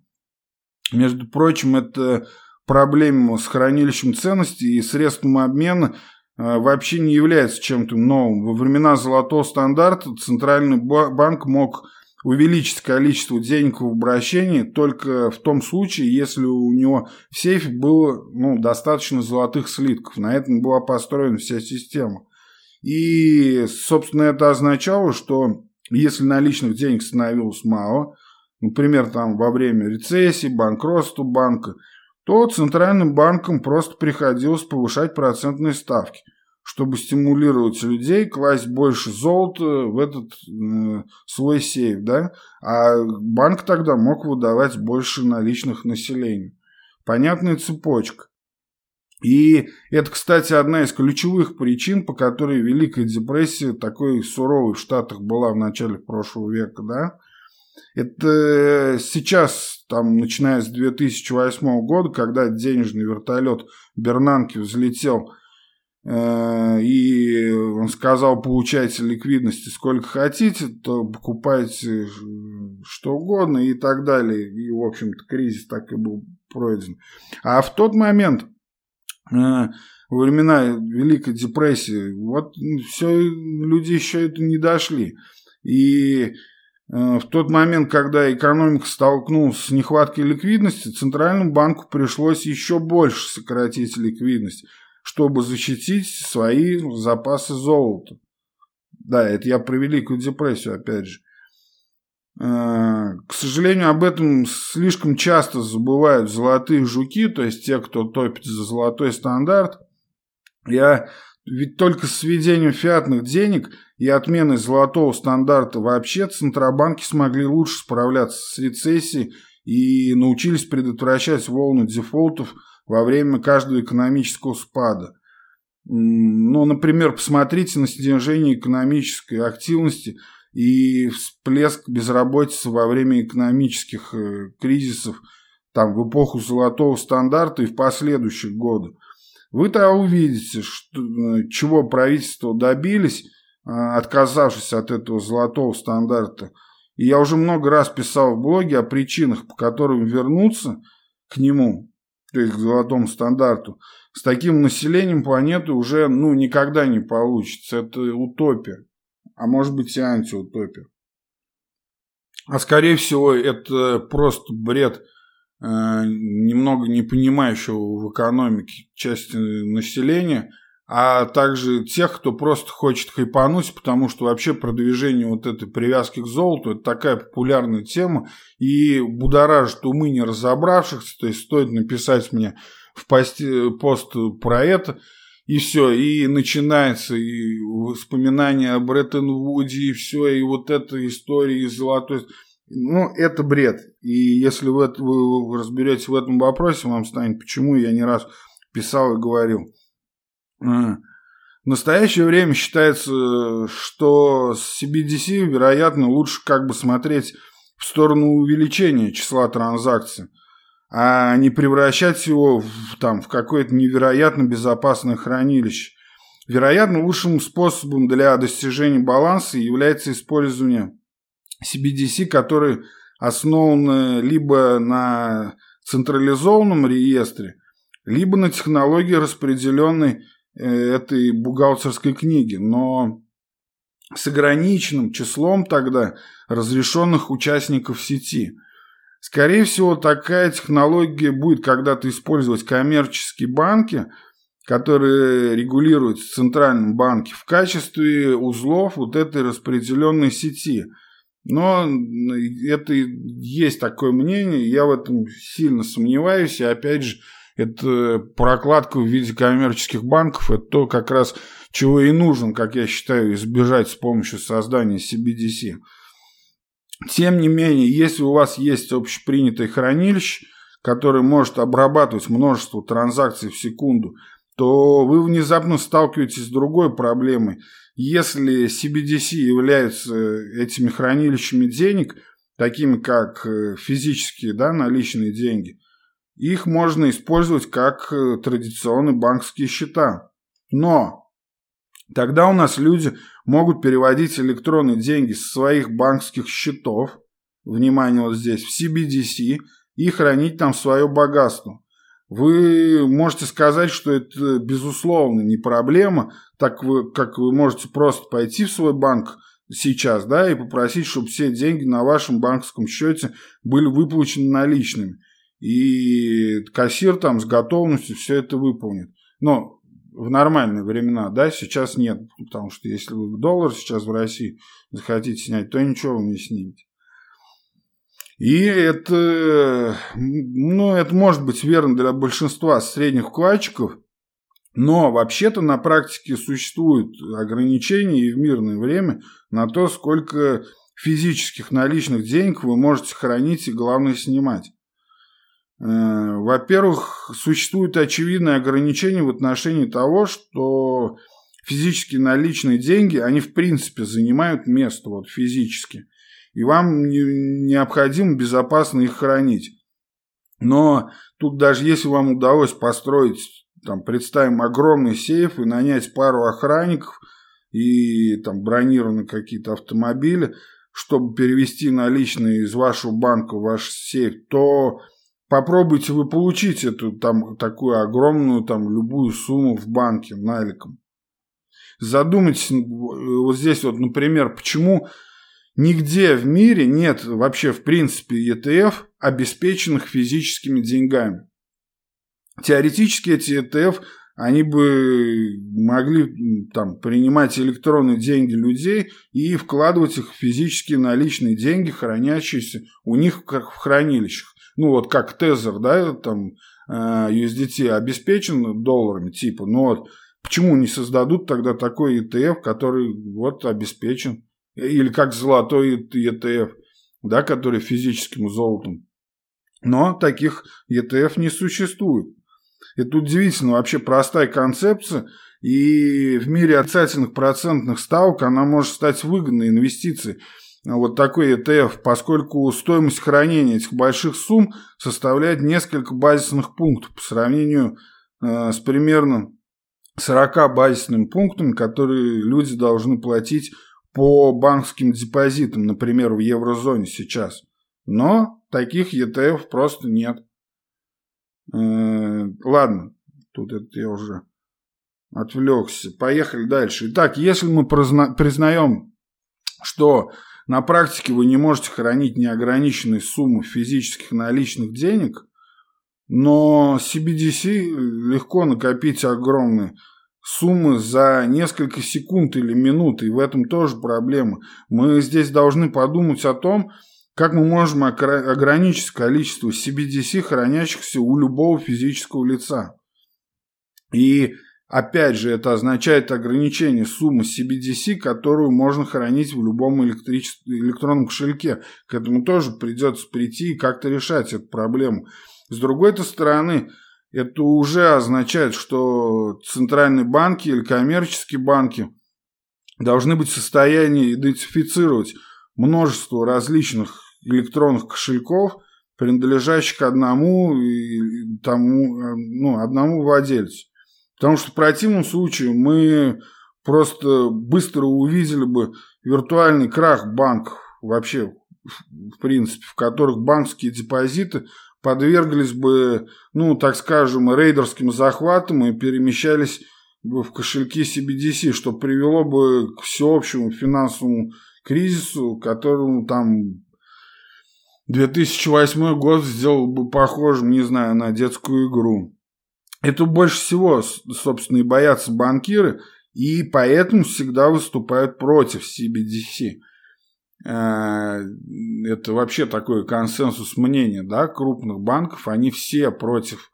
Между прочим, это проблема с хранилищем ценностей и средством обмена э, вообще не является чем-то новым. Во времена золотого стандарта Центральный банк мог увеличить количество денег в обращении только в том случае, если у него в сейфе было ну, достаточно золотых слитков. На этом была построена вся система. И, собственно, это означало, что если наличных денег становилось мало, например, там во время рецессии, банкротства банка, то центральным банкам просто приходилось повышать процентные ставки, чтобы стимулировать людей класть больше золота в этот э, свой сейф, да, а банк тогда мог выдавать больше наличных населению. Понятная цепочка. И это, кстати, одна из ключевых причин, по которой Великая депрессия такой суровой в Штатах была в начале прошлого века, да, это сейчас, там, начиная с 2008 года, когда денежный вертолет Бернанки взлетел, э, и он сказал, получайте ликвидности сколько хотите, то покупайте э, что угодно и так далее. И, в общем-то, кризис так и был пройден. А в тот момент, э, во времена Великой депрессии, вот все, люди еще это не дошли. И Э, в тот момент, когда экономика столкнулась с нехваткой ликвидности, Центральному банку пришлось еще больше сократить ликвидность, чтобы защитить свои запасы золота. Да, это я про Великую депрессию, опять же. Э, к сожалению, об этом слишком часто забывают золотые жуки, то есть те, кто топит за золотой стандарт. Я ведь только с введением фиатных денег и отменой золотого стандарта вообще Центробанки смогли лучше справляться с рецессией и научились предотвращать волны дефолтов во время каждого экономического спада. Ну, например, посмотрите на снижение экономической активности и всплеск безработицы во время экономических э, кризисов там, в эпоху золотого стандарта и в последующие годы. Вы-то увидите, что, э, чего правительство добились, э, отказавшись от этого золотого стандарта. И я уже много раз писал в блоге о причинах, по которым вернуться к нему, то есть к золотому стандарту, с таким населением планеты уже ну, никогда не получится. Это утопия. А может быть и антиутопия. А скорее всего это просто бред – Э, немного не понимающего в экономике части населения, а также тех, кто просто хочет хайпануть, потому что вообще продвижение вот этой привязки к золоту – это такая популярная тема и будоражит умы не разобравшихся, то есть стоит написать мне в посте, пост про это, и все, и начинается и воспоминания о Бреттон-Вуде, и все, и вот эта история из золотой ну, это бред. И если вы, вы разберетесь в этом вопросе, вам станет, почему я не раз писал и говорил. А, в настоящее время считается, что с CBDC, вероятно, лучше как бы смотреть в сторону увеличения числа транзакций, а не превращать его в, там, в какое-то невероятно безопасное хранилище. Вероятно, лучшим способом для достижения баланса является использование CBDC, которые основаны либо на централизованном реестре, либо на технологии распределенной э, этой бухгалтерской книги, но с ограниченным числом тогда разрешенных участников сети. Скорее всего, такая технология будет когда-то использовать коммерческие банки, которые регулируют в Центральном в качестве узлов вот этой распределенной сети – Но это есть такое мнение, я в этом сильно сомневаюсь, и опять же, это прокладка в виде коммерческих банков, это то как раз, чего и нужно, как я считаю, избежать с помощью создания CBDC. Тем не менее, если у вас есть общепринятое хранилище, которое может обрабатывать множество транзакций в секунду, то вы внезапно сталкиваетесь с другой проблемой. Если CBDC являются этими хранилищами денег, такими как э, физические да, наличные деньги, их можно использовать как э, традиционные банковские счета. Но тогда у нас люди могут переводить электронные деньги с своих банковских счетов, внимание вот здесь, в CBDC и хранить там свое богатство. Вы можете сказать, что это, безусловно, не проблема, так вы, как вы можете просто пойти в свой банк сейчас, да, и попросить, чтобы все деньги на вашем банковском счете были выплачены наличными. И кассир там с готовностью все это выполнит. Но в нормальные времена, да, сейчас нет, потому что если вы доллар сейчас в России захотите снять, то ничего вы не снимете. И это, ну, это может быть верно для большинства средних вкладчиков, но вообще-то на практике существуют ограничения и в мирное время на то, сколько физических наличных денег вы можете хранить и, главное, снимать. Э, во-первых, существуют очевидные ограничения в отношении того, что физически наличные деньги, они в принципе занимают место вот физически – и вам необходимо безопасно их хранить. Но тут даже если вам удалось построить, там, представим, огромный сейф и нанять пару охранников и там бронированы какие-то автомобили, чтобы перевести наличные из вашего банка в ваш сейф, то попробуйте вы получить эту там такую огромную там любую сумму в банке наликом. Задумайтесь вот здесь вот, например, почему Нигде в мире нет вообще в принципе ETF, обеспеченных физическими деньгами. Теоретически эти ETF, они бы могли там, принимать электронные деньги людей и вкладывать их в физические наличные деньги, хранящиеся у них как в хранилищах. Ну вот как Тезер, да, там USDT э, обеспечен долларами типа, но вот почему не создадут тогда такой ETF, который вот обеспечен или как золотой ETF, да, который физическим золотом. Но таких ETF не существует. Это удивительно, вообще простая концепция, и в мире отрицательных процентных ставок она может стать выгодной инвестицией. Вот такой ETF, поскольку стоимость хранения этих больших сумм составляет несколько базисных пунктов по сравнению э, с примерно 40 базисными пунктами, которые люди должны платить по банковским депозитам, например, в еврозоне сейчас. Но таких ETF просто нет. Э, ладно, тут это я уже отвлекся. Поехали дальше. Итак, если мы признаем, что на практике вы не можете хранить неограниченные суммы физических наличных денег, но CBDC легко накопить огромные суммы за несколько секунд или минут, и в этом тоже проблема. Мы здесь должны подумать о том, как мы можем ограничить количество CBDC, хранящихся у любого физического лица. И опять же, это означает ограничение суммы CBDC, которую можно хранить в любом электронном кошельке. К этому тоже придется прийти и как-то решать эту проблему. С другой стороны, это уже означает, что центральные банки или коммерческие банки должны быть в состоянии идентифицировать множество различных электронных кошельков, принадлежащих одному, тому, ну, одному владельцу. Потому что в противном случае мы просто быстро увидели бы виртуальный крах банков вообще, в принципе, в которых банковские депозиты – подверглись бы, ну, так скажем, рейдерским захватам и перемещались бы в кошельки CBDC, что привело бы к всеобщему финансовому кризису, которому там 2008 год сделал бы похожим, не знаю, на детскую игру. Это больше всего, собственно, и боятся банкиры, и поэтому всегда выступают против CBDC. э, это вообще такой консенсус мнения, да, крупных банков, они все против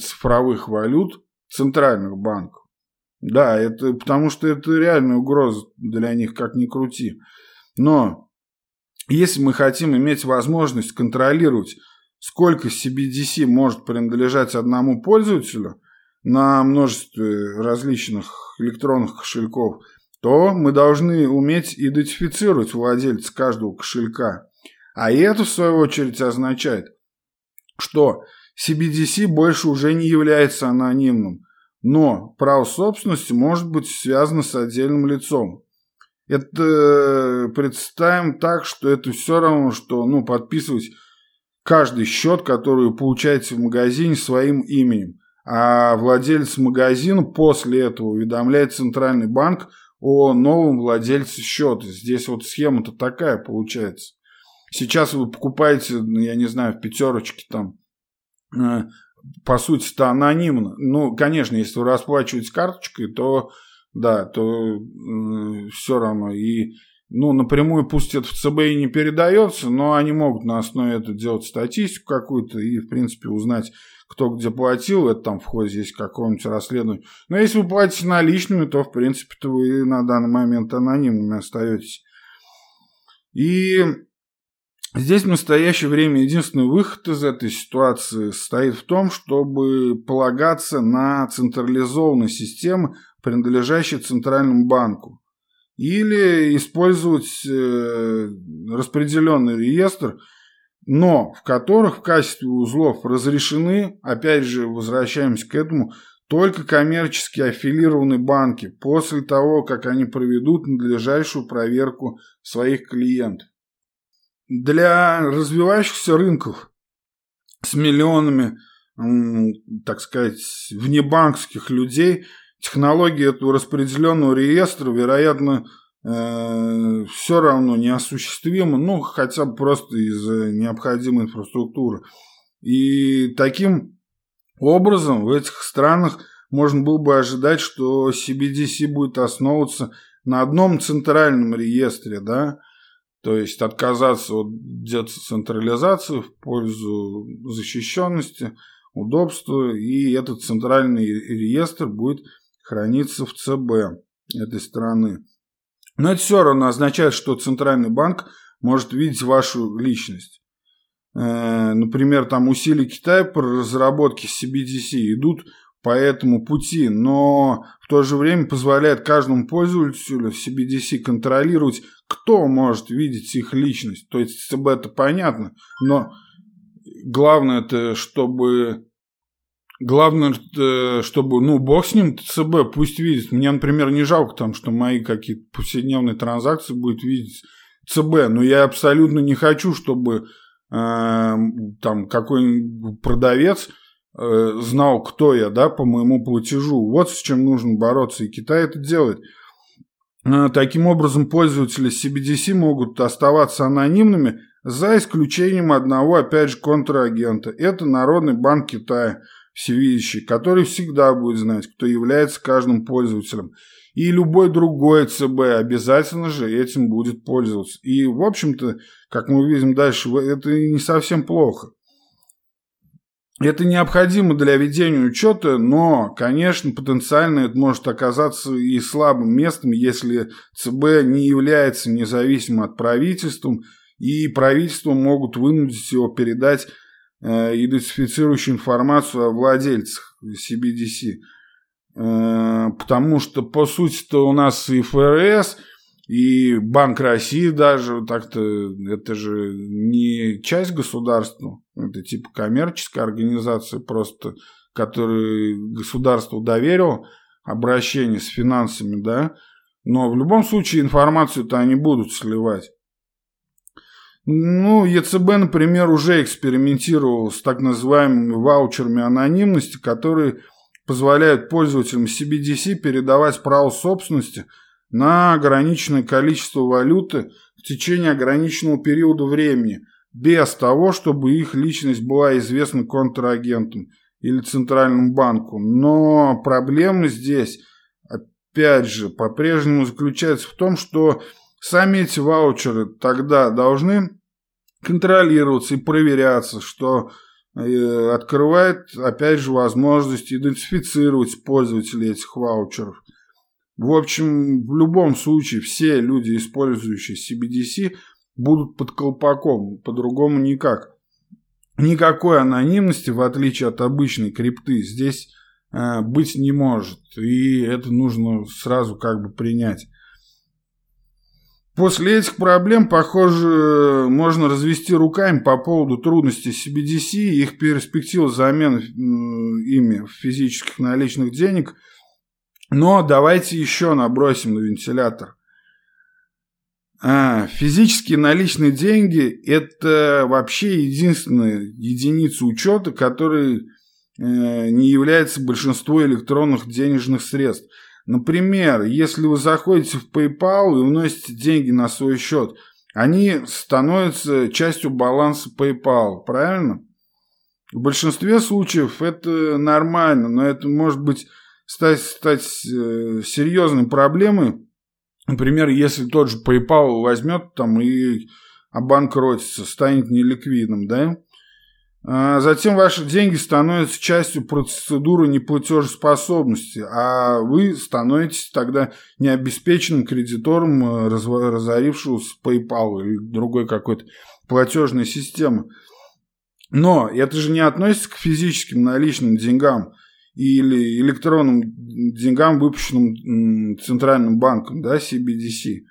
цифровых валют центральных банков. Да, это потому что это реальная угроза для них, как ни крути. Но если мы хотим иметь возможность контролировать, сколько CBDC может принадлежать одному пользователю на множестве различных электронных кошельков, то мы должны уметь идентифицировать владельца каждого кошелька. А это, в свою очередь, означает, что CBDC больше уже не является анонимным, но право собственности может быть связано с отдельным лицом. Это э, представим так, что это все равно, что ну, подписывать каждый счет, который получаете в магазине своим именем. А владелец магазина после этого уведомляет Центральный банк о новом владельце счета. Здесь вот схема-то такая получается. Сейчас вы покупаете, ну, я не знаю, в пятерочке там, э, по сути, это анонимно. Ну, конечно, если вы расплачиваетесь карточкой, то да, то э, все равно. И ну, напрямую пусть это в ЦБ и не передается, но они могут на основе этого делать статистику какую-то и, в принципе, узнать, кто где платил, это там в ходе здесь какого-нибудь расследования. Но если вы платите наличными, то, в принципе, то вы на данный момент анонимными остаетесь. И здесь в настоящее время единственный выход из этой ситуации состоит в том, чтобы полагаться на централизованные системы, принадлежащие Центральному банку или использовать э, распределенный реестр, но в которых в качестве узлов разрешены, опять же, возвращаемся к этому, только коммерчески аффилированные банки после того, как они проведут надлежащую проверку своих клиентов. Для развивающихся рынков с миллионами, так сказать, внебанковских людей – технология этого распределенного реестра, вероятно, э, все равно неосуществима, ну, хотя бы просто из-за необходимой инфраструктуры. И таким образом в этих странах можно было бы ожидать, что CBDC будет основываться на одном центральном реестре, да, то есть отказаться от децентрализации в пользу защищенности, удобства, и этот центральный реестр будет хранится в ЦБ этой страны. Но это все равно означает, что Центральный банк может видеть вашу личность. Э, например, там усилия Китая по разработке CBDC идут по этому пути, но в то же время позволяет каждому пользователю в CBDC контролировать, кто может видеть их личность. То есть ЦБ это понятно, но главное это, чтобы Главное, э, чтобы, ну, бог с ним, ЦБ пусть видит. Мне, например, не жалко там, что мои какие-то повседневные транзакции будет видеть ЦБ, но я абсолютно не хочу, чтобы э, там какой-нибудь продавец э, знал, кто я, да, по моему платежу. Вот с чем нужно бороться, и Китай это делает. Э, таким образом, пользователи CBDC могут оставаться анонимными, за исключением одного, опять же, контрагента. Это Народный банк Китая – всевидящий, который всегда будет знать, кто является каждым пользователем. И любой другой ЦБ обязательно же этим будет пользоваться. И, в общем-то, как мы увидим дальше, это не совсем плохо. Это необходимо для ведения учета, но, конечно, потенциально это может оказаться и слабым местом, если ЦБ не является независимым от правительства, и правительство могут вынудить его передать идентифицирующую информацию о владельцах CBDC. Э, потому что, по сути-то, у нас и ФРС, и Банк России даже, так-то это же не часть государства, это типа коммерческая организация просто, которой государство доверило обращение с финансами, да, но в любом случае информацию-то они будут сливать. Ну, ЕЦБ, например, уже экспериментировал с так называемыми ваучерами анонимности, которые позволяют пользователям CBDC передавать право собственности на ограниченное количество валюты в течение ограниченного периода времени, без того, чтобы их личность была известна контрагентам или Центральному банку. Но проблема здесь, опять же, по-прежнему заключается в том, что сами эти ваучеры тогда должны контролироваться и проверяться, что э, открывает, опять же, возможность идентифицировать пользователей этих ваучеров. В общем, в любом случае, все люди, использующие CBDC, будут под колпаком, по-другому никак. Никакой анонимности, в отличие от обычной крипты, здесь э, быть не может. И это нужно сразу как бы принять. После этих проблем, похоже, можно развести руками по поводу трудностей CBDC и их перспектив замены ими физических наличных денег. Но давайте еще набросим на вентилятор. А, физические наличные деньги – это вообще единственная единица учета, которая э, не является большинство электронных денежных средств – Например, если вы заходите в PayPal и вносите деньги на свой счет, они становятся частью баланса PayPal, правильно? В большинстве случаев это нормально, но это может быть стать, стать э, серьезной проблемой. Например, если тот же PayPal возьмет там и обанкротится, станет неликвидным, да? А затем ваши деньги становятся частью процедуры неплатежеспособности, а вы становитесь тогда необеспеченным кредитором э, разорившегося PayPal или другой какой-то платежной системы. Но это же не относится к физическим наличным деньгам или электронным деньгам, выпущенным Центральным банком, да, CBDC.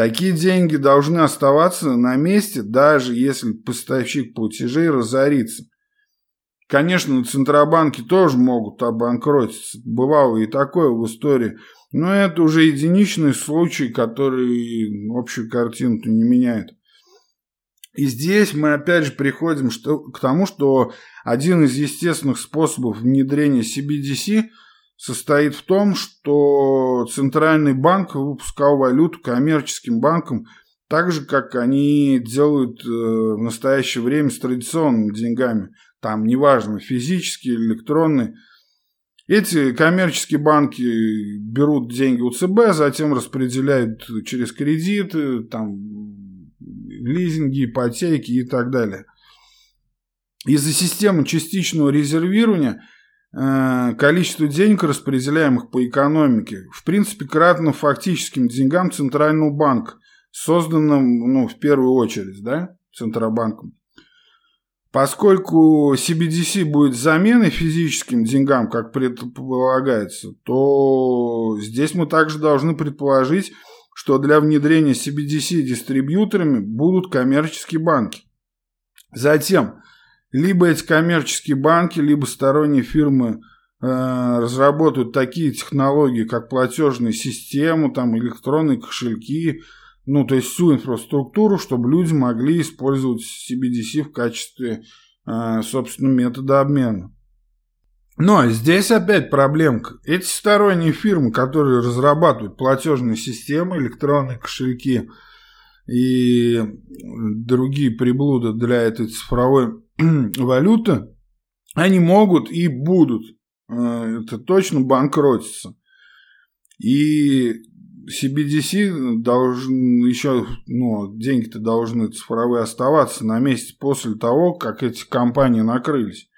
Такие деньги должны оставаться на месте, даже если поставщик платежей разорится. Конечно, центробанки тоже могут обанкротиться. Бывало и такое в истории. Но это уже единичный случай, который общую картину не меняет. И здесь мы опять же приходим к тому, что один из естественных способов внедрения CBDC – состоит в том, что Центральный банк выпускал валюту коммерческим банкам так же, как они делают э, в настоящее время с традиционными деньгами. Там неважно, физические, электронные. Эти коммерческие банки берут деньги у ЦБ, затем распределяют через кредиты, там, лизинги, ипотеки и так далее. Из-за системы частичного резервирования – количество денег, распределяемых по экономике, в принципе, кратно фактическим деньгам Центрального банка, созданным, ну, в первую очередь, да, Центробанком. Поскольку CBDC будет заменой физическим деньгам, как предполагается, то здесь мы также должны предположить, что для внедрения CBDC дистрибьюторами будут коммерческие банки. Затем либо эти коммерческие банки, либо сторонние фирмы э, разработают такие технологии, как платежные системы, там, электронные кошельки, ну, то есть всю инфраструктуру, чтобы люди могли использовать CBDC в качестве, э, собственно, метода обмена. Но здесь опять проблемка. Эти сторонние фирмы, которые разрабатывают платежные системы, электронные кошельки и другие приблуды для этой цифровой <clears throat> валюты, они могут и будут, э, это точно, банкротиться. И CBDC должен еще, ну, деньги-то должны цифровые оставаться на месте после того, как эти компании накрылись.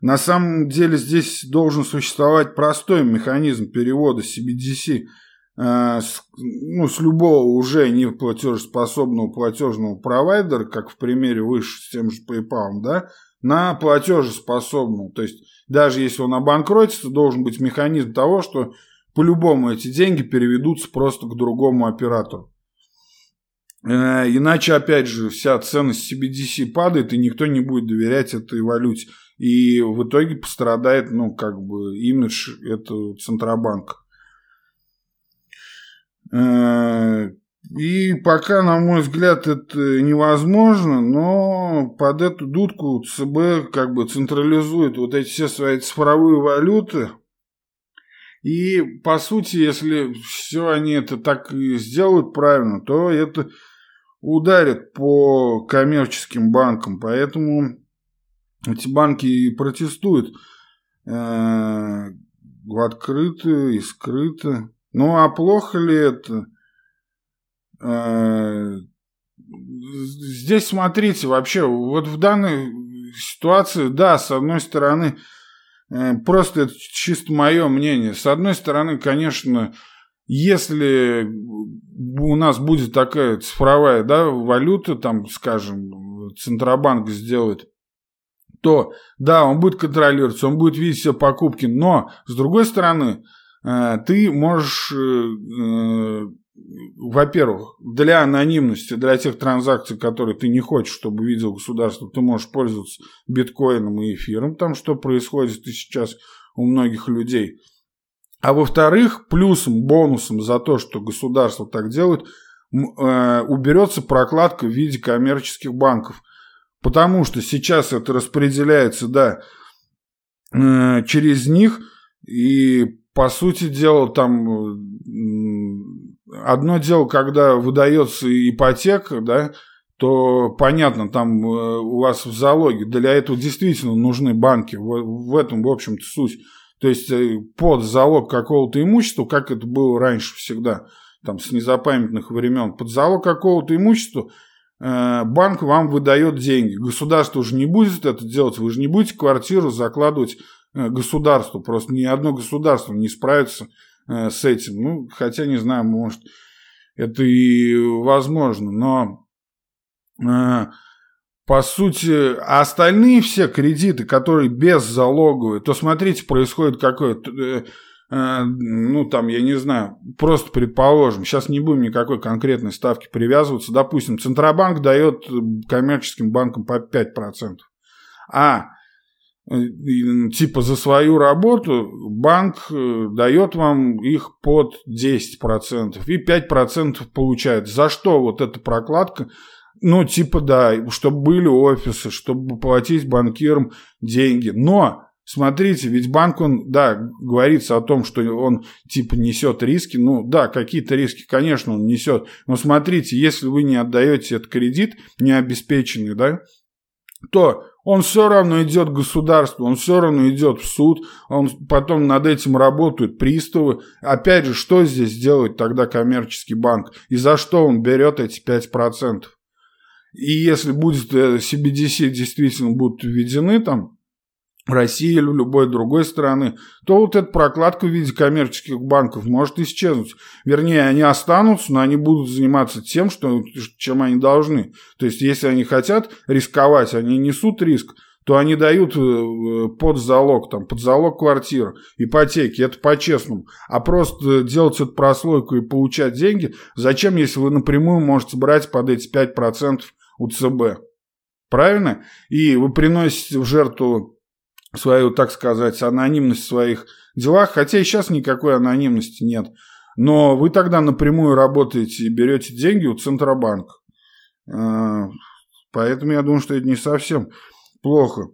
На самом деле здесь должен существовать простой механизм перевода CBDC с, ну, с любого уже не платежеспособного платежного провайдера, как в примере выше с тем же PayPal, да, на платежеспособного. То есть даже если он обанкротится, должен быть механизм того, что по-любому эти деньги переведутся просто к другому оператору. Э, иначе, опять же, вся ценность CBDC падает, и никто не будет доверять этой валюте. И в итоге пострадает, ну, как бы, имидж этого Центробанка. Э, и пока, на мой взгляд, это невозможно, но под эту дудку ЦБ как бы централизует вот эти все свои цифровые валюты. И, по сути, если все они это так и сделают правильно, то это ударит по коммерческим банкам. Поэтому эти банки и протестуют э, в открытую и скрыто. Ну а плохо ли это? Э, здесь смотрите, вообще, вот в данной ситуации, да, с одной стороны, э, просто это чисто мое мнение. С одной стороны, конечно, если у нас будет такая цифровая да, валюта, там, скажем, Центробанк сделает, то да, он будет контролироваться, он будет видеть все покупки, но с другой стороны, ты можешь, э, э, во-первых, для анонимности, для тех транзакций, которые ты не хочешь, чтобы видел государство, ты можешь пользоваться биткоином и эфиром, там что происходит и сейчас у многих людей – а во-вторых, плюсом, бонусом за то, что государство так делает, э, уберется прокладка в виде коммерческих банков. Потому что сейчас это распределяется, да, э, через них, и по сути дела там одно дело, когда выдается ипотека, да, то понятно, там э, у вас в залоге, для этого действительно нужны банки, в, в этом, в общем-то, суть то есть э, под залог какого-то имущества, как это было раньше всегда, там с незапамятных времен, под залог какого-то имущества э, банк вам выдает деньги. Государство уже не будет это делать, вы же не будете квартиру закладывать государству. Просто ни одно государство не справится с этим. Ну, хотя не знаю, может, это и возможно, но по сути, а остальные все кредиты, которые без залоговые, то смотрите, происходит какое-то, э, э, ну там, я не знаю, просто предположим, сейчас не будем никакой конкретной ставки привязываться, допустим, Центробанк дает коммерческим банкам по 5%, а э, типа за свою работу банк дает вам их под 10% и 5% получает. За что вот эта прокладка ну, типа, да, чтобы были офисы, чтобы платить банкирам деньги. Но, смотрите, ведь банк, он, да, говорится о том, что он, типа, несет риски. Ну, да, какие-то риски, конечно, он несет. Но смотрите, если вы не отдаете этот кредит, не обеспеченный, да, то он все равно идет к государству, он все равно идет в суд, он потом над этим работают приставы. Опять же, что здесь делает тогда коммерческий банк? И за что он берет эти 5%? И если будет CBDC э, действительно будут введены там, России или любой другой страны, то вот эта прокладка в виде коммерческих банков может исчезнуть. Вернее, они останутся, но они будут заниматься тем, что, чем они должны. То есть, если они хотят рисковать, они несут риск, то они дают э, под залог, там, под залог квартиры, ипотеки, это по-честному. А просто делать эту прослойку и получать деньги, зачем, если вы напрямую можете брать под эти 5% у ЦБ. Правильно? И вы приносите в жертву свою, так сказать, анонимность в своих делах, хотя и сейчас никакой анонимности нет. Но вы тогда напрямую работаете и берете деньги у Центробанка. А, поэтому я думаю, что это не совсем плохо.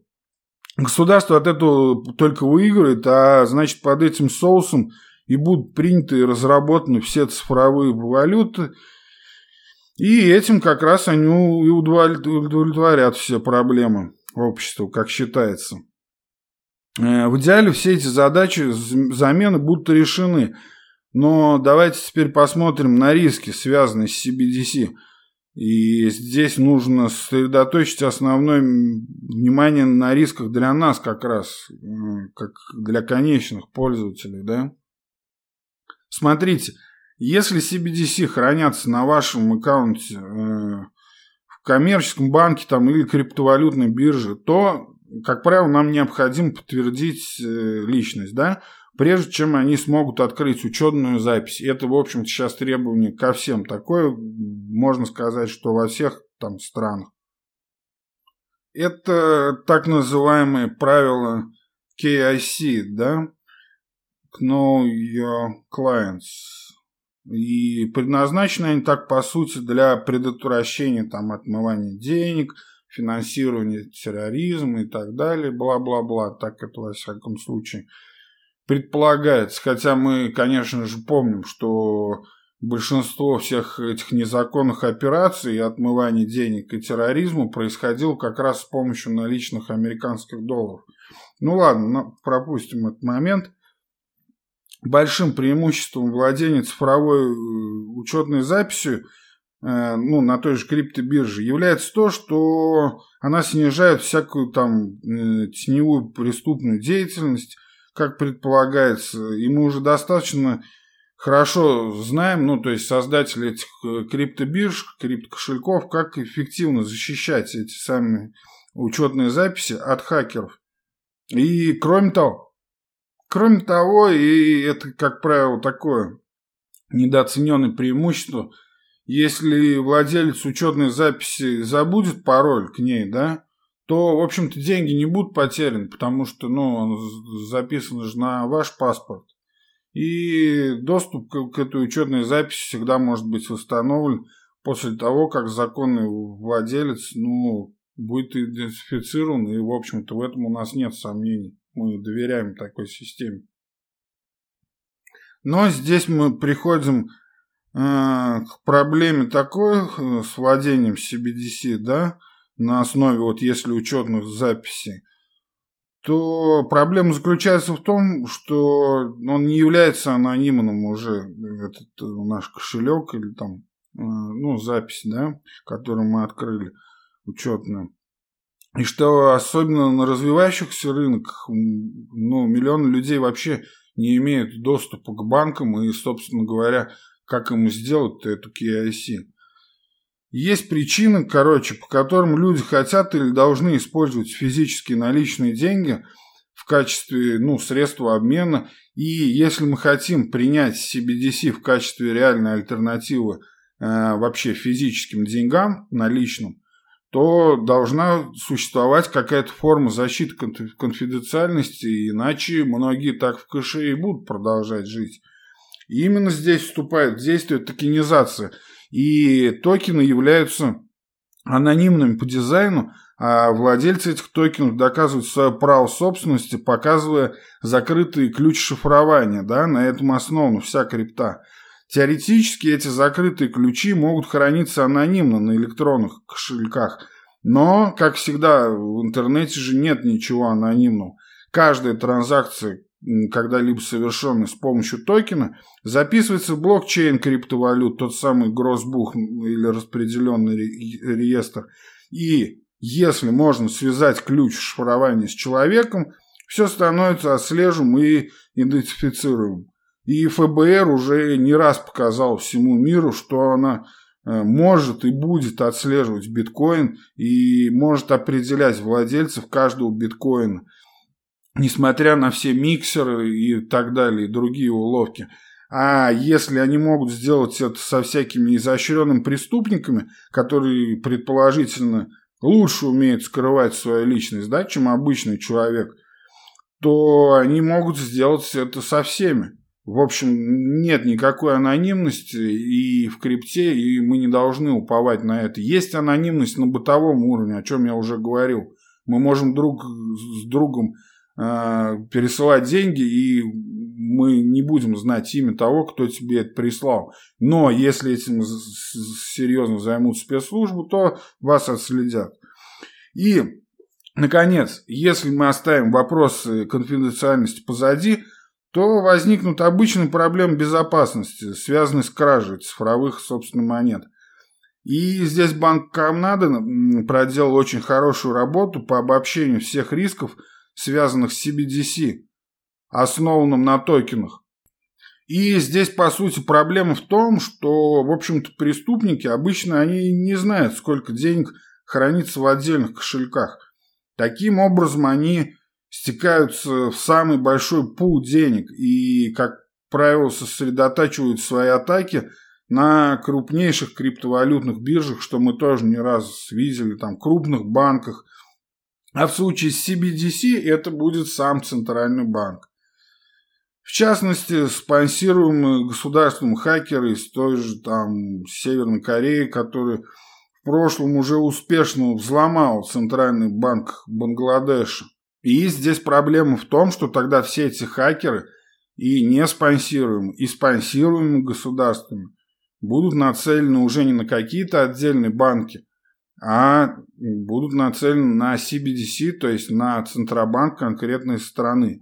Государство от этого только выиграет, а значит под этим соусом и будут приняты и разработаны все цифровые валюты – и этим как раз они и удовлетворят все проблемы общества, как считается. Э, в идеале все эти задачи замены будут решены. Но давайте теперь посмотрим на риски, связанные с CBDC. И здесь нужно сосредоточить основное внимание на рисках для нас как раз, как для конечных пользователей. Да? Смотрите, если CBDC хранятся на вашем аккаунте э, в коммерческом банке там, или криптовалютной бирже, то, как правило, нам необходимо подтвердить э, личность, да, прежде чем они смогут открыть учетную запись. Это, в общем-то, сейчас требование ко всем такое, можно сказать, что во всех там странах. Это так называемые правила KIC, да, Know Your Clients. И предназначены они так, по сути, для предотвращения там, отмывания денег, финансирования терроризма и так далее, бла-бла-бла, так это во всяком случае предполагается. Хотя мы, конечно же, помним, что большинство всех этих незаконных операций и отмывания денег и терроризма происходило как раз с помощью наличных американских долларов. Ну ладно, пропустим этот момент – большим преимуществом владения цифровой э, учетной записью ну, на той же криптобирже, является то, что она снижает всякую там э, теневую преступную деятельность, как предполагается, и мы уже достаточно хорошо знаем, ну, то есть создатели этих э, криптобирж, криптокошельков, как эффективно защищать эти самые учетные записи от хакеров. И кроме того, кроме того, и это, как правило, такое недооцененное преимущество, если владелец учетной записи забудет пароль к ней, да, то, в общем-то, деньги не будут потеряны, потому что, ну, он записан же на ваш паспорт. И доступ к, к этой учетной записи всегда может быть восстановлен после того, как законный владелец, ну, будет идентифицирован, и, в общем-то, в этом у нас нет сомнений. Мы доверяем такой системе. Но здесь мы приходим к проблеме такой э, с владением CBDC, да, на основе вот если учетных записей, то проблема заключается в том, что он не является анонимным уже, этот э, наш кошелек или там, э, ну, запись, да, которую мы открыли учетную. И что особенно на развивающихся рынках, ну, миллионы людей вообще не имеют доступа к банкам и, собственно говоря, как им сделать эту KIC. Есть причины, короче, по которым люди хотят или должны использовать физические наличные деньги в качестве ну, средства обмена. И если мы хотим принять CBDC в качестве реальной альтернативы э, вообще физическим деньгам наличным, то должна существовать какая-то форма защиты конфиденциальности, иначе многие так в кэше и будут продолжать жить. И именно здесь вступает в действие токенизация, и токены являются анонимными по дизайну, а владельцы этих токенов доказывают свое право собственности, показывая закрытый ключ шифрования, да, на этом основана вся крипта. Теоретически эти закрытые ключи могут храниться анонимно на электронных кошельках, но, как всегда, в интернете же нет ничего анонимного. Каждая транзакция, когда-либо совершенная с помощью токена, записывается в блокчейн криптовалют, тот самый гроссбух или распределенный реестр. И если можно связать ключ шифрования с человеком, все становится отслеживаемым и идентифицируемым. И ФБР уже не раз показал всему миру, что она э, может и будет отслеживать биткоин и может определять владельцев каждого биткоина, несмотря на все миксеры и так далее, и другие уловки. А если они могут сделать это со всякими изощренными преступниками, которые предположительно лучше умеют скрывать свою личность, да, чем обычный человек, то они могут сделать это со всеми. В общем, нет никакой анонимности и в крипте, и мы не должны уповать на это. Есть анонимность на бытовом уровне, о чем я уже говорил. Мы можем друг с другом пересылать деньги, и мы не будем знать имя того, кто тебе это прислал. Но если этим серьезно займут спецслужбы, то вас отследят. И, наконец, если мы оставим вопросы конфиденциальности позади – то возникнут обычные проблемы безопасности, связанные с кражей цифровых, собственно, монет. И здесь банк Камнада проделал очень хорошую работу по обобщению всех рисков, связанных с CBDC, основанным на токенах. И здесь, по сути, проблема в том, что, в общем-то, преступники обычно они не знают, сколько денег хранится в отдельных кошельках. Таким образом, они стекаются в самый большой пул денег и, как правило, сосредотачивают свои атаки на крупнейших криптовалютных биржах, что мы тоже не раз видели, там, крупных банках. А в случае с CBDC это будет сам Центральный банк. В частности, спонсируемые государством хакеры из той же там Северной Кореи, который в прошлом уже успешно взломал Центральный банк Бангладеша. И здесь проблема в том, что тогда все эти хакеры и не спонсируемые, и спонсируемые государствами будут нацелены уже не на какие-то отдельные банки, а будут нацелены на CBDC, то есть на Центробанк конкретной страны.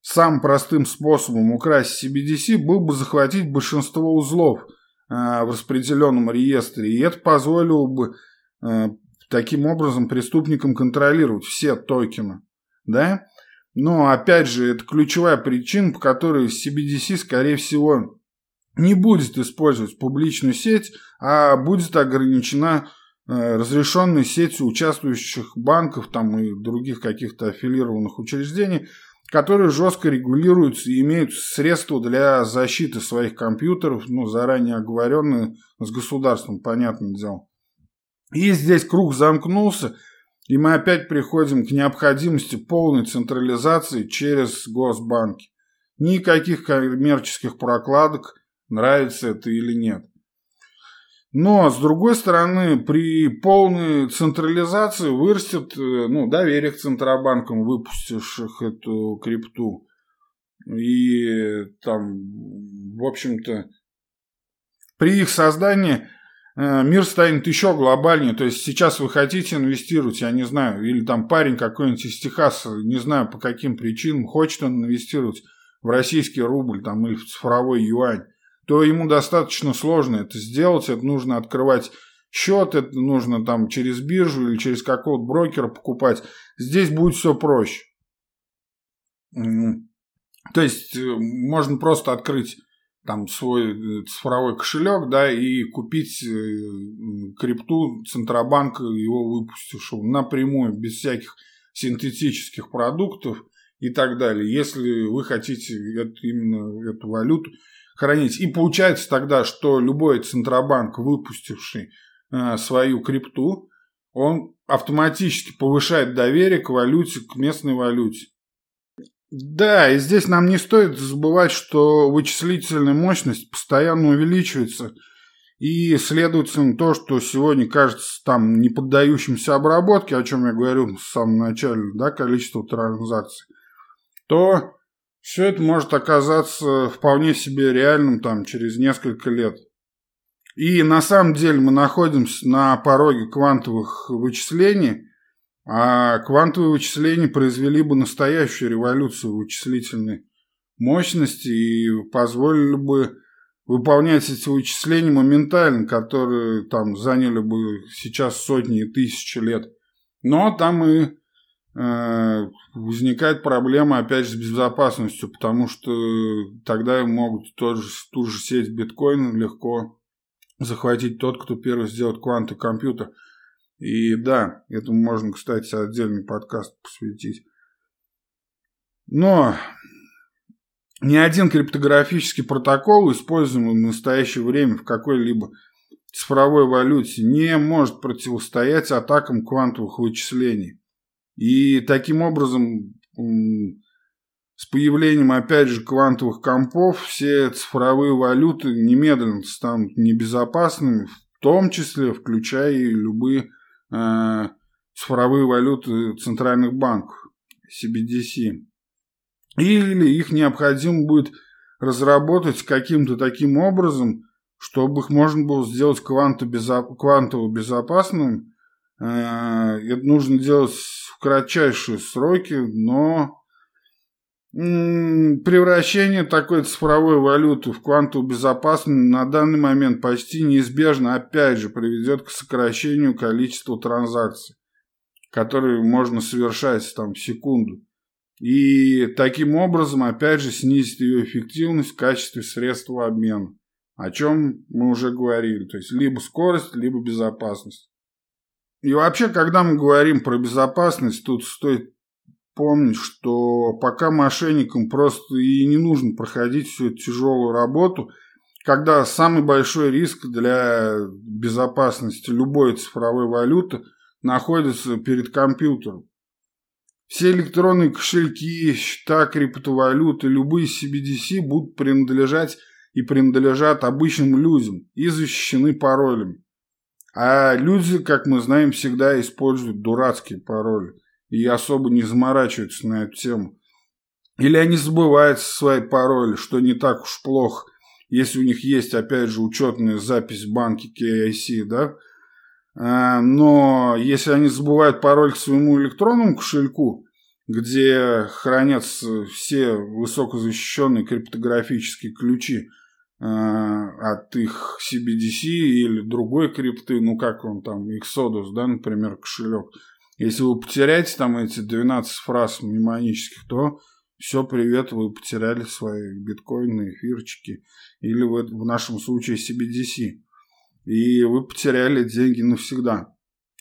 Самым простым способом украсть CBDC был бы захватить большинство узлов, в распределенном реестре, и это позволило бы таким образом преступникам контролировать все токены. Да? Но, опять же, это ключевая причина, по которой CBDC, скорее всего, не будет использовать публичную сеть, а будет ограничена э, разрешенной сетью участвующих банков там, и других каких-то аффилированных учреждений, которые жестко регулируются и имеют средства для защиты своих компьютеров, ну, заранее оговоренные с государством, понятное дело. И здесь круг замкнулся, и мы опять приходим к необходимости полной централизации через госбанки. Никаких коммерческих прокладок, нравится это или нет. Но, с другой стороны, при полной централизации вырастет э, ну, доверие к центробанкам, выпустивших эту крипту. И там, в общем-то, при их создании Э, мир станет еще глобальнее. То есть сейчас вы хотите инвестировать, я не знаю, или там парень какой-нибудь из Техаса, не знаю по каким причинам, хочет он инвестировать в российский рубль там, или в цифровой юань, то ему достаточно сложно это сделать. Это нужно открывать счет, это нужно там через биржу или через какого-то брокера покупать. Здесь будет все проще. То есть э, можно просто открыть там свой э, цифровой кошелек, да, и купить э, крипту Центробанка, его выпустившего напрямую, без всяких синтетических продуктов и так далее, если вы хотите это, именно эту валюту хранить. И получается тогда, что любой Центробанк, выпустивший э, свою крипту, он автоматически повышает доверие к валюте, к местной валюте. Да, и здесь нам не стоит забывать, что вычислительная мощность постоянно увеличивается, и, следовательно, то, что сегодня кажется там не поддающимся обработке, о чем я говорил в самом начале, да, количество транзакций, то все это может оказаться вполне себе реальным там через несколько лет. И на самом деле мы находимся на пороге квантовых вычислений – а квантовые вычисления произвели бы настоящую революцию вычислительной мощности и позволили бы выполнять эти вычисления моментально, которые там заняли бы сейчас сотни и тысячи лет. Но там и возникает проблема опять же с безопасностью, потому что тогда могут тот же, ту же сеть биткоина легко захватить тот, кто первый сделает квантовый компьютер – и да, этому можно, кстати, отдельный подкаст посвятить. Но ни один криптографический протокол, используемый в настоящее время в какой-либо цифровой валюте, не может противостоять атакам квантовых вычислений. И таким образом, с появлением, опять же, квантовых компов, все цифровые валюты немедленно станут небезопасными, в том числе включая и любые Э, цифровые валюты центральных банков, CBDC. Или их необходимо будет разработать каким-то таким образом, чтобы их можно было сделать квантово безопасным. Э, это нужно делать кратчайшие сроки, но превращение такой цифровой валюты в квантово безопасную на данный момент почти неизбежно опять же приведет к сокращению количества транзакций, которые можно совершать там в секунду. И таким образом опять же снизит ее эффективность в качестве средства обмена, о чем мы уже говорили. То есть либо скорость, либо безопасность. И вообще, когда мы говорим про безопасность, тут стоит помнить, что пока мошенникам просто и не нужно проходить всю эту тяжелую работу, когда самый большой риск для безопасности любой цифровой валюты находится перед компьютером. Все электронные кошельки, счета криптовалюты, любые CBDC будут принадлежать и принадлежат обычным людям и защищены паролями. А люди, как мы знаем, всегда используют дурацкие пароли и особо не заморачиваются на эту тему. Или они забывают свои пароли, что не так уж плохо, если у них есть, опять же, учетная запись в банке KIC, да? А, но если они забывают пароль к своему электронному кошельку, где хранятся все высокозащищенные криптографические ключи, от их CBDC или другой крипты, ну как он там, Exodus, да, например, кошелек. Если вы потеряете там эти 12 фраз мнемонических, то все, привет, вы потеряли свои биткоины, эфирчики, или в, в нашем случае CBDC. И вы потеряли деньги навсегда.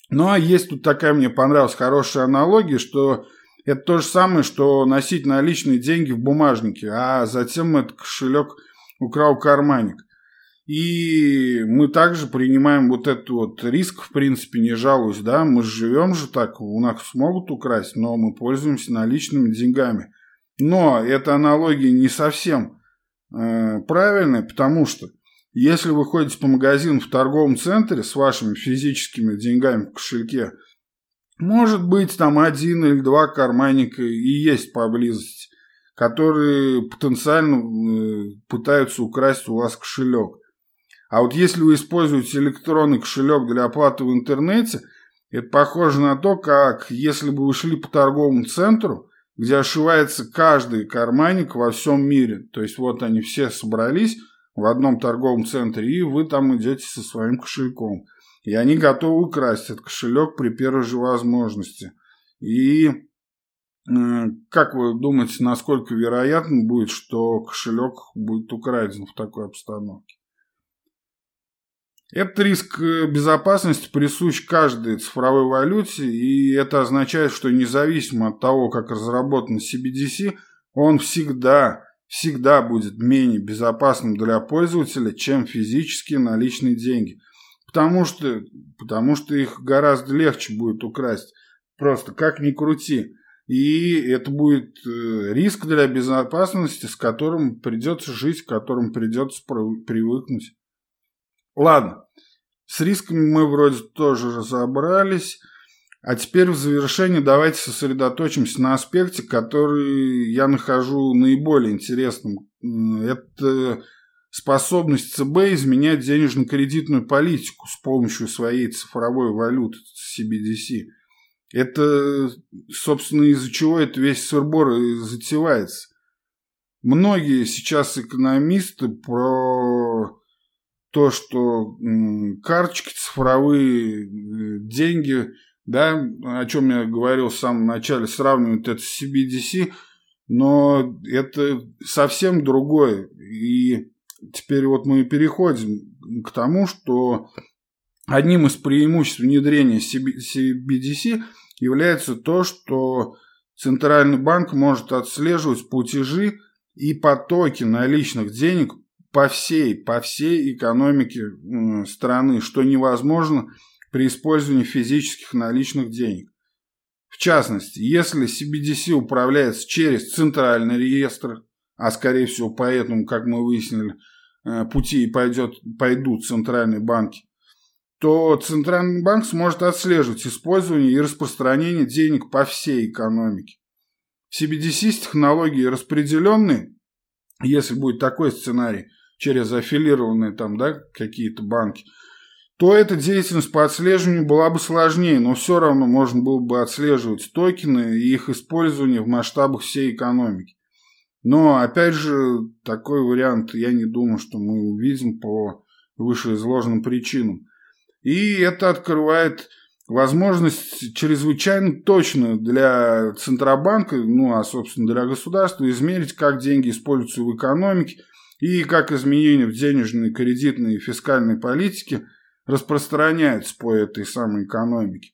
Ну, а есть тут такая, мне понравилась хорошая аналогия, что это то же самое, что носить наличные деньги в бумажнике, а затем этот кошелек украл карманник. И мы также принимаем вот этот вот риск, в принципе, не жалуюсь, да, мы живем же так, у нас смогут украсть, но мы пользуемся наличными деньгами. Но эта аналогия не совсем э, правильная, потому что если вы ходите по магазину в торговом центре с вашими физическими деньгами в кошельке, может быть там один или два карманника и есть поблизости, которые потенциально э, пытаются украсть у вас кошелек. А вот если вы используете электронный кошелек для оплаты в интернете, это похоже на то, как если бы вы шли по торговому центру, где ошивается каждый карманник во всем мире. То есть вот они все собрались в одном торговом центре, и вы там идете со своим кошельком. И они готовы украсть этот кошелек при первой же возможности. И как вы думаете, насколько вероятно будет, что кошелек будет украден в такой обстановке? Этот риск э, безопасности присущ каждой цифровой валюте, и это означает, что независимо от того, как разработан CBDC, он всегда, всегда будет менее безопасным для пользователя, чем физические наличные деньги. Потому что, потому что их гораздо легче будет украсть. Просто как ни крути. И это будет э, риск для безопасности, с которым придется жить, к которому придется привыкнуть. Ладно, с рисками мы вроде тоже разобрались. А теперь в завершении давайте сосредоточимся на аспекте, который я нахожу наиболее интересным. Это способность ЦБ изменять денежно-кредитную политику с помощью своей цифровой валюты CBDC. Это, собственно, из-за чего это весь сырбор затевается. Многие сейчас экономисты про то, что карточки цифровые, э, деньги, да, о чем я говорил в самом начале, сравнивают это с CBDC, но это совсем другое. И теперь вот мы переходим к тому, что одним из преимуществ внедрения CBDC является то, что Центральный банк может отслеживать платежи и потоки наличных денег по всей, по всей экономике страны, что невозможно при использовании физических наличных денег. В частности, если CBDC управляется через центральный реестр, а скорее всего поэтому, как мы выяснили, э, пути пойдет, пойдут центральные банки, то Центральный банк сможет отслеживать использование и распространение денег по всей экономике. CBDC с технологией распределенной, если будет такой сценарий, через аффилированные там, да, какие-то банки, то эта деятельность по отслеживанию была бы сложнее, но все равно можно было бы отслеживать токены и их использование в масштабах всей экономики. Но, опять же, такой вариант я не думаю, что мы увидим по вышеизложенным причинам. И это открывает возможность чрезвычайно точно для Центробанка, ну а, собственно, для государства измерить, как деньги используются в экономике – и как изменения в денежной, кредитной и фискальной политике распространяются по этой самой экономике.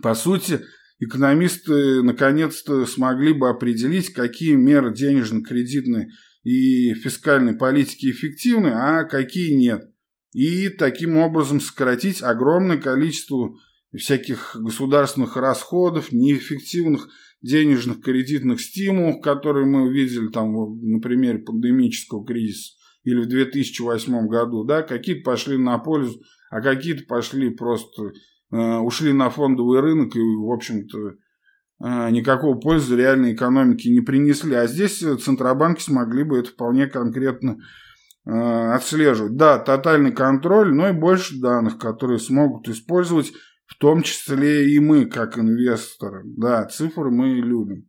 По сути, экономисты наконец-то смогли бы определить, какие меры денежно-кредитной и фискальной политики эффективны, а какие нет. И таким образом сократить огромное количество всяких государственных расходов, неэффективных денежных кредитных стимулов, которые мы видели там на примере пандемического кризиса или в 2008 году, да, какие-то пошли на пользу, а какие-то пошли просто, э, ушли на фондовый рынок и, в общем-то, э, никакого пользы реальной экономике не принесли. А здесь центробанки смогли бы это вполне конкретно э, отслеживать. Да, тотальный контроль, но и больше данных, которые смогут использовать в том числе и мы, как инвесторы. Да, цифры мы любим.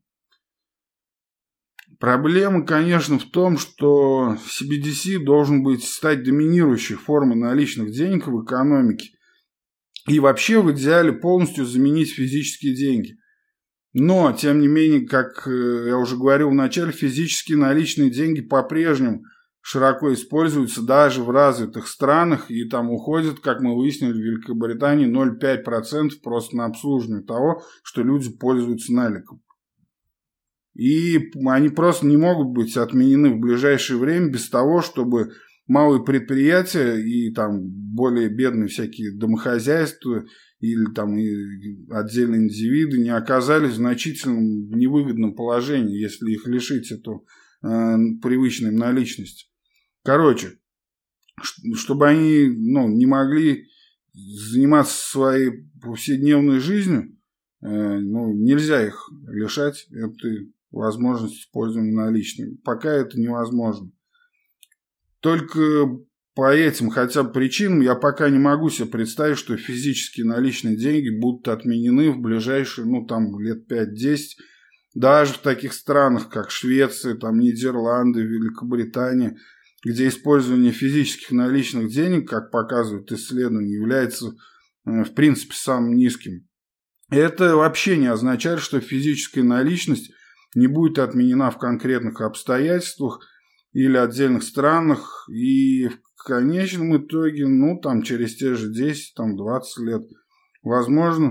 Проблема, конечно, в том, что CBDC должен быть стать доминирующей формой наличных денег в экономике и вообще в идеале полностью заменить физические деньги. Но, тем не менее, как э, я уже говорил в начале, физические наличные деньги по-прежнему широко используются даже в развитых странах, и там уходит, как мы выяснили, в Великобритании 0,5% просто на обслуживание того, что люди пользуются наликом. И они просто не могут быть отменены в ближайшее время без того, чтобы малые предприятия и там более бедные всякие домохозяйства или там и отдельные индивиды не оказались в значительном невыгодном положении, если их лишить эту э, привычной наличности. Короче, чтобы они ну, не могли заниматься своей повседневной жизнью, э, ну, нельзя их лишать этой возможность использования наличными. Пока это невозможно. Только по этим хотя бы причинам я пока не могу себе представить, что физические наличные деньги будут отменены в ближайшие, ну, там, лет 5-10, даже в таких странах, как Швеция, там, Нидерланды, Великобритания, где использование физических наличных денег, как показывают исследования, является, э, в принципе, самым низким. Это вообще не означает, что физическая наличность не будет отменена в конкретных обстоятельствах или отдельных странах, и в конечном итоге, ну, там, через те же 10, там, 20 лет, возможно,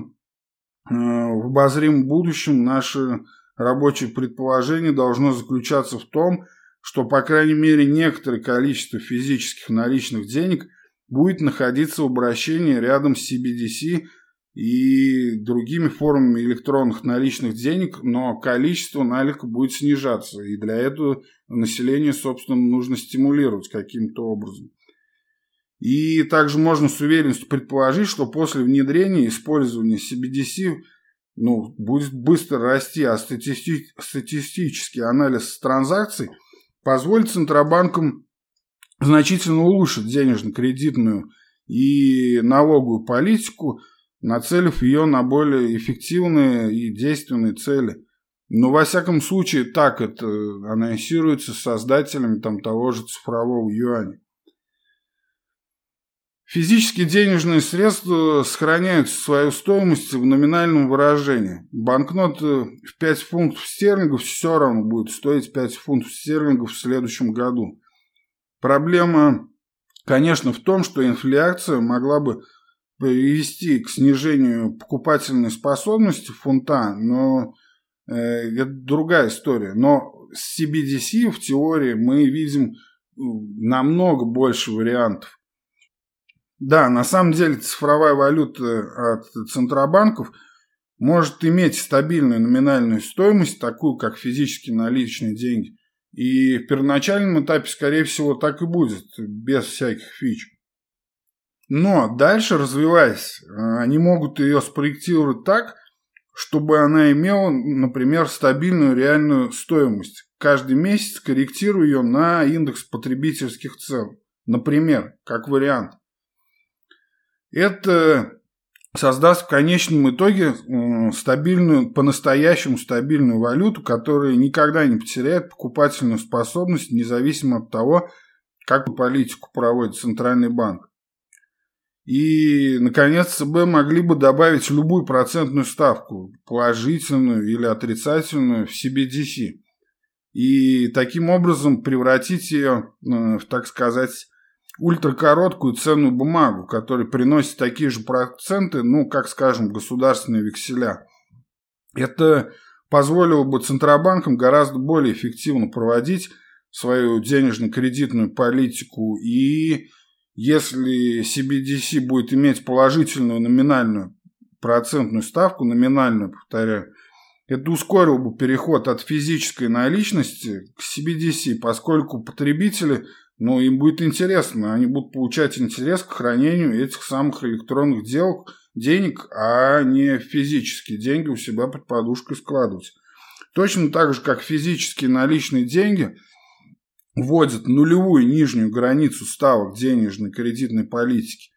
э, в обозримом будущем наше рабочее предположение должно заключаться в том, что, по крайней мере, некоторое количество физических наличных денег будет находиться в обращении рядом с CBDC и другими формами электронных наличных денег, но количество налика будет снижаться, и для этого население, собственно, нужно стимулировать каким-то образом. И также можно с уверенностью предположить, что после внедрения использования CBDC ну, будет быстро расти, а статисти статистический анализ транзакций позволит Центробанкам значительно улучшить денежно-кредитную и налоговую политику – нацелив ее на более эффективные и действенные цели. Но во всяком случае так это анонсируется создателями там, того же цифрового юаня. Физические денежные средства сохраняют свою стоимость в номинальном выражении. Банкнот в 5 фунтов стерлингов все равно будет стоить 5 фунтов стерлингов в следующем году. Проблема, конечно, в том, что инфляция могла бы привести к снижению покупательной способности фунта, но э, это другая история. Но с CBDC в теории мы видим намного больше вариантов. Да, на самом деле цифровая валюта от центробанков может иметь стабильную номинальную стоимость, такую как физически наличные деньги. И в первоначальном этапе, скорее всего, так и будет, без всяких фич. Но дальше, развиваясь, они могут ее спроектировать так, чтобы она имела, например, стабильную реальную стоимость. Каждый месяц корректируя ее на индекс потребительских цен. Например, как вариант. Это создаст в конечном итоге стабильную, по-настоящему стабильную валюту, которая никогда не потеряет покупательную способность, независимо от того, какую политику проводит Центральный банк. И, наконец, ЦБ могли бы добавить любую процентную ставку, положительную или отрицательную, в CBDC. И таким образом превратить ее э, в, так сказать, ультракороткую ценную бумагу, которая приносит такие же проценты, ну, как, скажем, государственные векселя. Это позволило бы Центробанкам гораздо более эффективно проводить свою денежно-кредитную политику и если CBDC будет иметь положительную номинальную процентную ставку, номинальную, повторяю, это ускорило бы переход от физической наличности к CBDC, поскольку потребители, ну, им будет интересно, они будут получать интерес к хранению этих самых электронных дел, денег, а не физические деньги у себя под подушкой складывать. Точно так же, как физические наличные деньги – вводят нулевую нижнюю границу ставок денежной кредитной политики,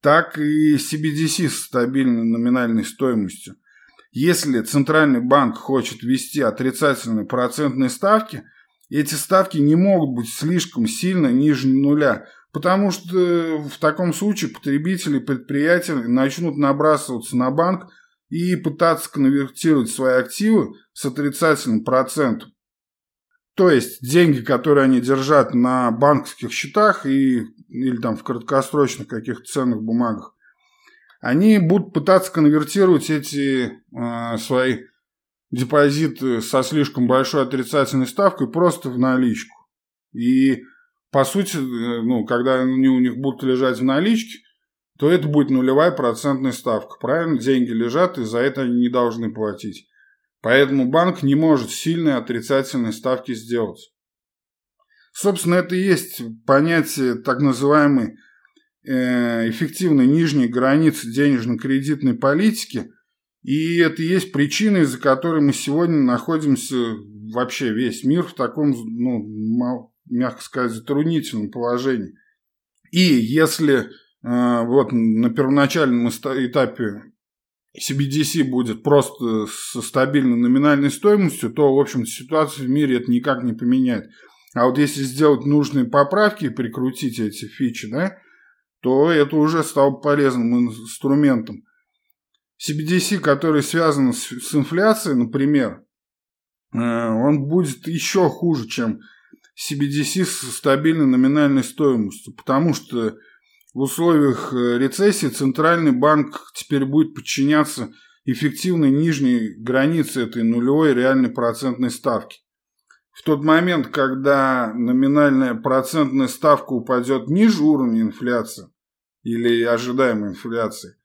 так и CBDC с стабильной номинальной стоимостью. Если Центральный банк хочет ввести отрицательные процентные ставки, эти ставки не могут быть слишком сильно ниже нуля, потому что в таком случае потребители и предприятия начнут набрасываться на банк и пытаться конвертировать свои активы с отрицательным процентом. То есть деньги, которые они держат на банковских счетах и, или там в краткосрочных каких-то ценных бумагах, они будут пытаться конвертировать эти э, свои депозиты со слишком большой отрицательной ставкой просто в наличку. И по сути, э, ну, когда они у них будут лежать в наличке, то это будет нулевая процентная ставка. Правильно? Деньги лежат, и за это они не должны платить. Поэтому банк не может сильные отрицательные ставки сделать. Собственно, это и есть понятие так называемой э, эффективной нижней границы денежно-кредитной политики. И это и есть причина, из-за которой мы сегодня находимся вообще весь мир в таком, ну, мягко сказать, затруднительном положении. И если э, вот на первоначальном этапе CBDC будет просто со стабильной номинальной стоимостью, то, в общем ситуацию в мире это никак не поменяет. А вот если сделать нужные поправки и прикрутить эти фичи, да, то это уже стало полезным инструментом. CBDC, который связан с, с инфляцией, например, э, он будет еще хуже, чем CBDC с стабильной номинальной стоимостью, потому что в условиях э, рецессии Центральный банк теперь будет подчиняться эффективной нижней границе этой нулевой реальной процентной ставки. В тот момент, когда номинальная процентная ставка упадет ниже уровня инфляции или ожидаемой инфляции,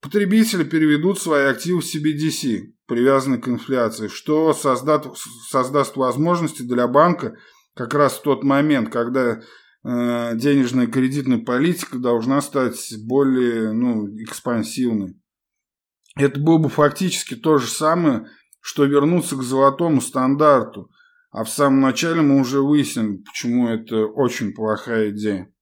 потребители переведут свои активы в CBDC, привязанные к инфляции, что создаст, создаст возможности для банка как раз в тот момент, когда Э, денежная кредитная политика должна стать более ну, экспансивной. Это было бы фактически то же самое, что вернуться к золотому стандарту. А в самом начале мы уже выяснили, почему это очень плохая идея.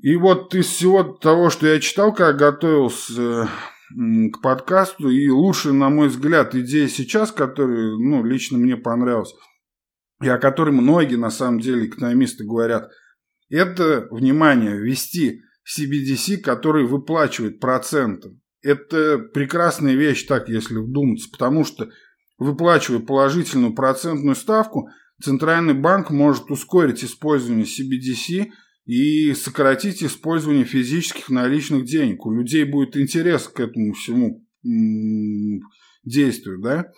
И вот из всего того, что я читал, когда готовился к подкасту, и лучшая, на мой взгляд, идея сейчас, которая ну, лично мне понравилась – и о которой многие, на самом деле, экономисты говорят, это, внимание, ввести CBDC, который выплачивает проценты. Это прекрасная вещь, так, если вдуматься, потому что, выплачивая положительную процентную ставку, Центральный банк может ускорить использование CBDC и сократить использование физических наличных денег. У людей будет интерес к этому всему действию, да?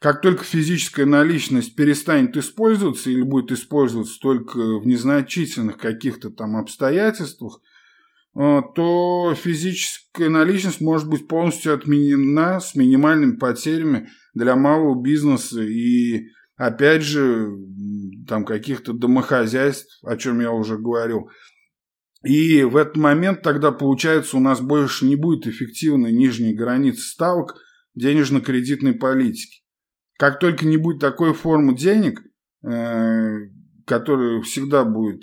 Как только физическая наличность перестанет использоваться или будет использоваться только в незначительных каких-то там обстоятельствах, э, то физическая наличность может быть полностью отменена с минимальными потерями для малого бизнеса и, опять же, там каких-то домохозяйств, о чем я уже говорил. И в этот момент тогда, получается, у нас больше не будет эффективной нижней границы ставок денежно-кредитной политики. Как только не будет такой формы денег, э, которая всегда будет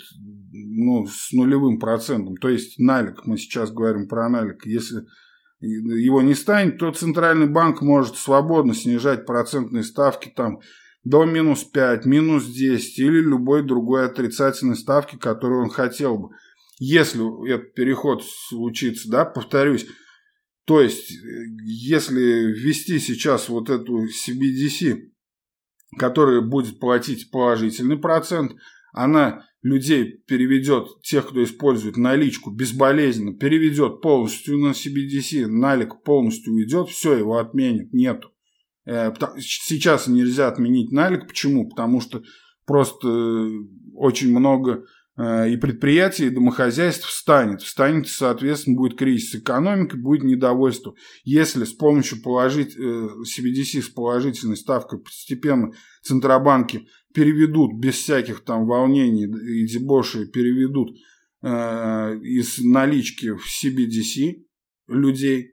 ну, с нулевым процентом, то есть налик, мы сейчас говорим про налик, если его не станет, то Центральный банк может свободно снижать процентные ставки там до минус 5, минус 10 или любой другой отрицательной ставки, которую он хотел бы. Если этот переход случится, да, повторюсь, то есть, если ввести сейчас вот эту CBDC, которая будет платить положительный процент, она людей переведет, тех, кто использует наличку безболезненно, переведет полностью на CBDC, налик полностью уйдет, все, его отменят, нету. Э, сейчас нельзя отменить налик, почему? Потому что просто очень много Э, и предприятий, и домохозяйств встанет. Встанет, соответственно, будет кризис экономики, будет недовольство. Если с помощью положить, CBDC э, с положительной ставкой постепенно центробанки переведут без всяких там волнений и дебоши, переведут э, из налички в CBDC людей,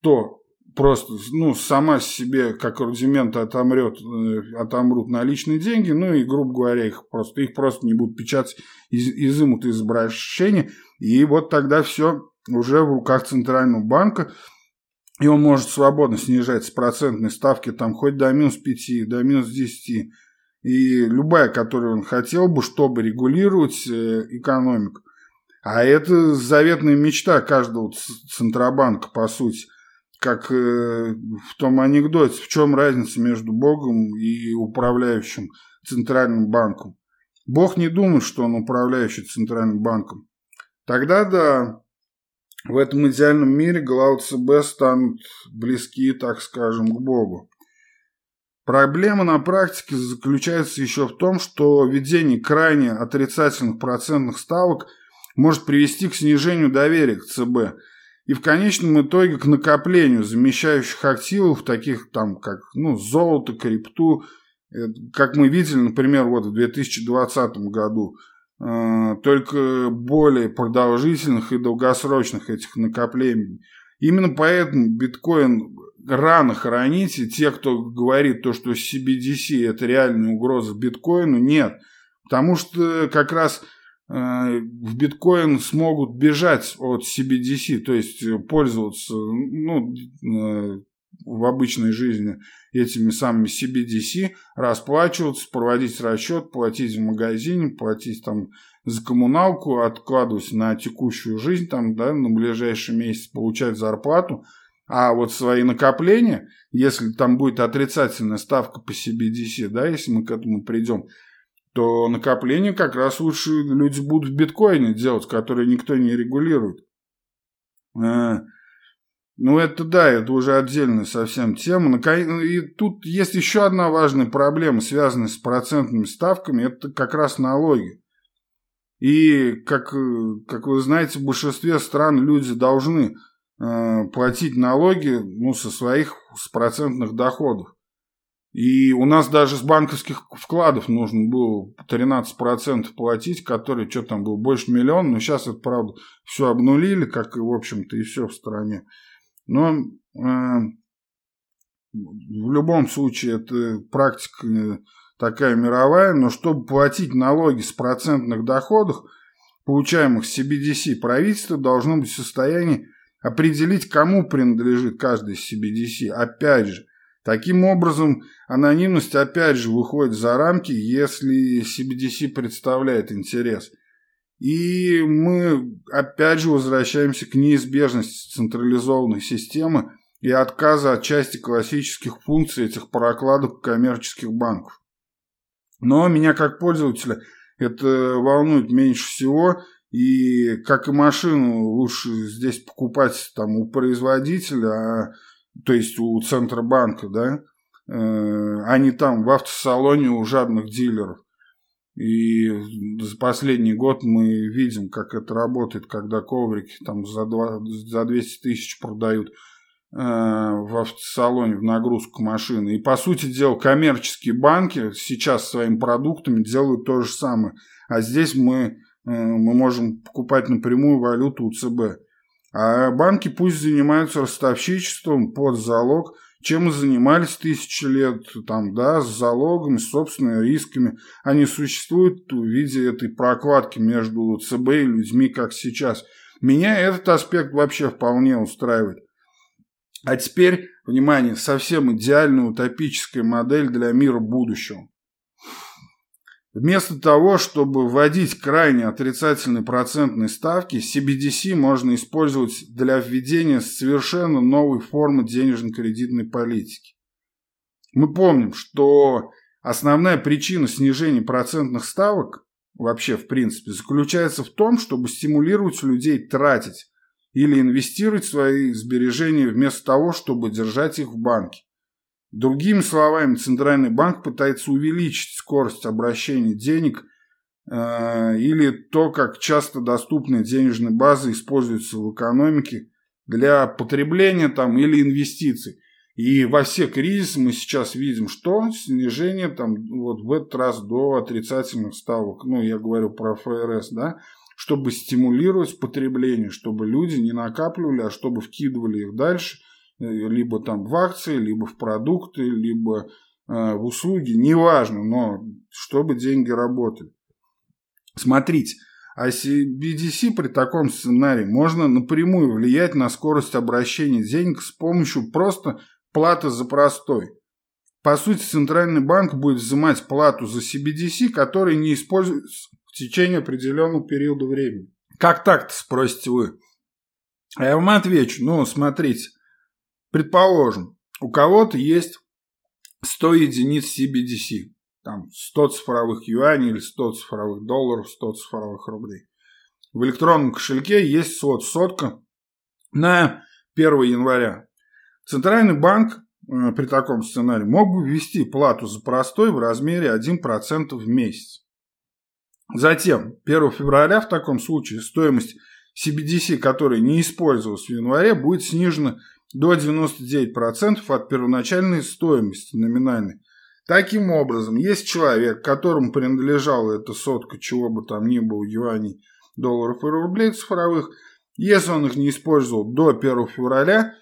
то просто, ну, сама себе как рудимент отомрет, э, отомрут наличные деньги, ну и, грубо говоря, их просто, их просто не будут печатать, из, изымут из обращения, и вот тогда все уже в руках Центрального банка, и он может свободно снижать с процентной ставки там хоть до минус 5, до минус 10. И любая, которую он хотел бы, чтобы регулировать э, экономику. А это заветная мечта каждого Центробанка, по сути. Как э, в том анекдоте, в чем разница между Богом и управляющим Центральным банком. Бог не думает, что он управляющий Центральным банком. Тогда да, в этом идеальном мире главы ЦБ станут близки, так скажем, к Богу. Проблема на практике заключается еще в том, что введение крайне отрицательных процентных ставок может привести к снижению доверия к ЦБ и в конечном итоге к накоплению замещающих активов, таких там как ну, золото, крипту, как мы видели, например, вот в 2020 году – Э, только более продолжительных и долгосрочных этих накоплений. Именно поэтому биткоин рано хранить, и те, кто говорит то, что CBDC это реальная угроза биткоину, нет. Потому что как раз в биткоин смогут бежать от CBDC, то есть пользоваться ну, э, в обычной жизни этими самыми CBDC, расплачиваться, проводить расчет, платить в магазине, платить там за коммуналку, откладывать на текущую жизнь, там, да, на ближайший месяц получать зарплату, а вот свои накопления, если там будет отрицательная ставка по CBDC, да, если мы к этому придем, то накопления как раз лучше люди будут в биткоине делать, которые никто не регулирует. Э, ну, это да, это уже отдельная совсем тема. И тут есть еще одна важная проблема, связанная с процентными ставками, это как раз налоги. И, как, как вы знаете, в большинстве стран люди должны э, платить налоги ну, со своих с процентных доходов. И у нас даже с банковских вкладов нужно было 13% платить, который что там был, больше миллиона, но сейчас это, правда, все обнулили, как и, в общем-то, и все в стране. Но э, в любом случае это практика э, такая мировая, но чтобы платить налоги с процентных доходов, получаемых с CBDC, правительство должно быть в состоянии определить, кому принадлежит каждый CBDC. Опять же, таким образом анонимность опять же выходит за рамки, если CBDC представляет интерес – и мы опять же возвращаемся к неизбежности централизованной системы и отказа от части классических функций этих прокладок коммерческих банков. Но меня как пользователя это волнует меньше всего, и как и машину лучше здесь покупать там у производителя, а, то есть у Центробанка, да, э, не там в автосалоне у жадных дилеров. И за последний год мы видим, как это работает, когда коврики там за, 2, за 200 тысяч продают э, в автосалоне в нагрузку машины. И, по сути дела, коммерческие банки сейчас своими продуктами делают то же самое. А здесь мы, э, мы можем покупать напрямую валюту у ЦБ. А банки пусть занимаются ростовщичеством под залог – чем мы занимались тысячи лет, там, да, с залогами, с собственными рисками. Они существуют в виде этой прокладки между ЦБ и людьми, как сейчас. Меня этот аспект вообще вполне устраивает. А теперь, внимание, совсем идеальная утопическая модель для мира будущего. Вместо того, чтобы вводить крайне отрицательные процентные ставки, CBDC можно использовать для введения совершенно новой формы денежно-кредитной политики. Мы помним, что основная причина снижения процентных ставок вообще в принципе заключается в том, чтобы стимулировать людей тратить или инвестировать свои сбережения вместо того, чтобы держать их в банке. Другими словами, Центральный банк пытается увеличить скорость обращения денег э, или то, как часто доступные денежные базы используются в экономике для потребления там, или инвестиций. И во все кризисы мы сейчас видим, что снижение там вот в этот раз до отрицательных ставок, ну я говорю про ФРС, да, чтобы стимулировать потребление, чтобы люди не накапливали, а чтобы вкидывали их дальше – либо там в акции, либо в продукты, либо э, в услуги, неважно, но чтобы деньги работали. Смотрите, А CBDC при таком сценарии можно напрямую влиять на скорость обращения денег с помощью просто платы за простой. По сути, Центральный банк будет взимать плату за CBDC, который не используется в течение определенного периода времени. Как так-то, спросите вы? А я вам отвечу. Ну, смотрите. Предположим, у кого-то есть 100 единиц CBDC. Там 100 цифровых юаней или 100 цифровых долларов, 100 цифровых рублей. В электронном кошельке есть сот, сотка на 1 января. Центральный банк э, при таком сценарии мог бы ввести плату за простой в размере 1% в месяц. Затем, 1 февраля в таком случае стоимость CBDC, которая не использовалась в январе, будет снижена до 99% от первоначальной стоимости номинальной. Таким образом, есть человек, которому принадлежала эта сотка, чего бы там ни было, юаней, долларов и рублей цифровых, если он их не использовал до 1 февраля,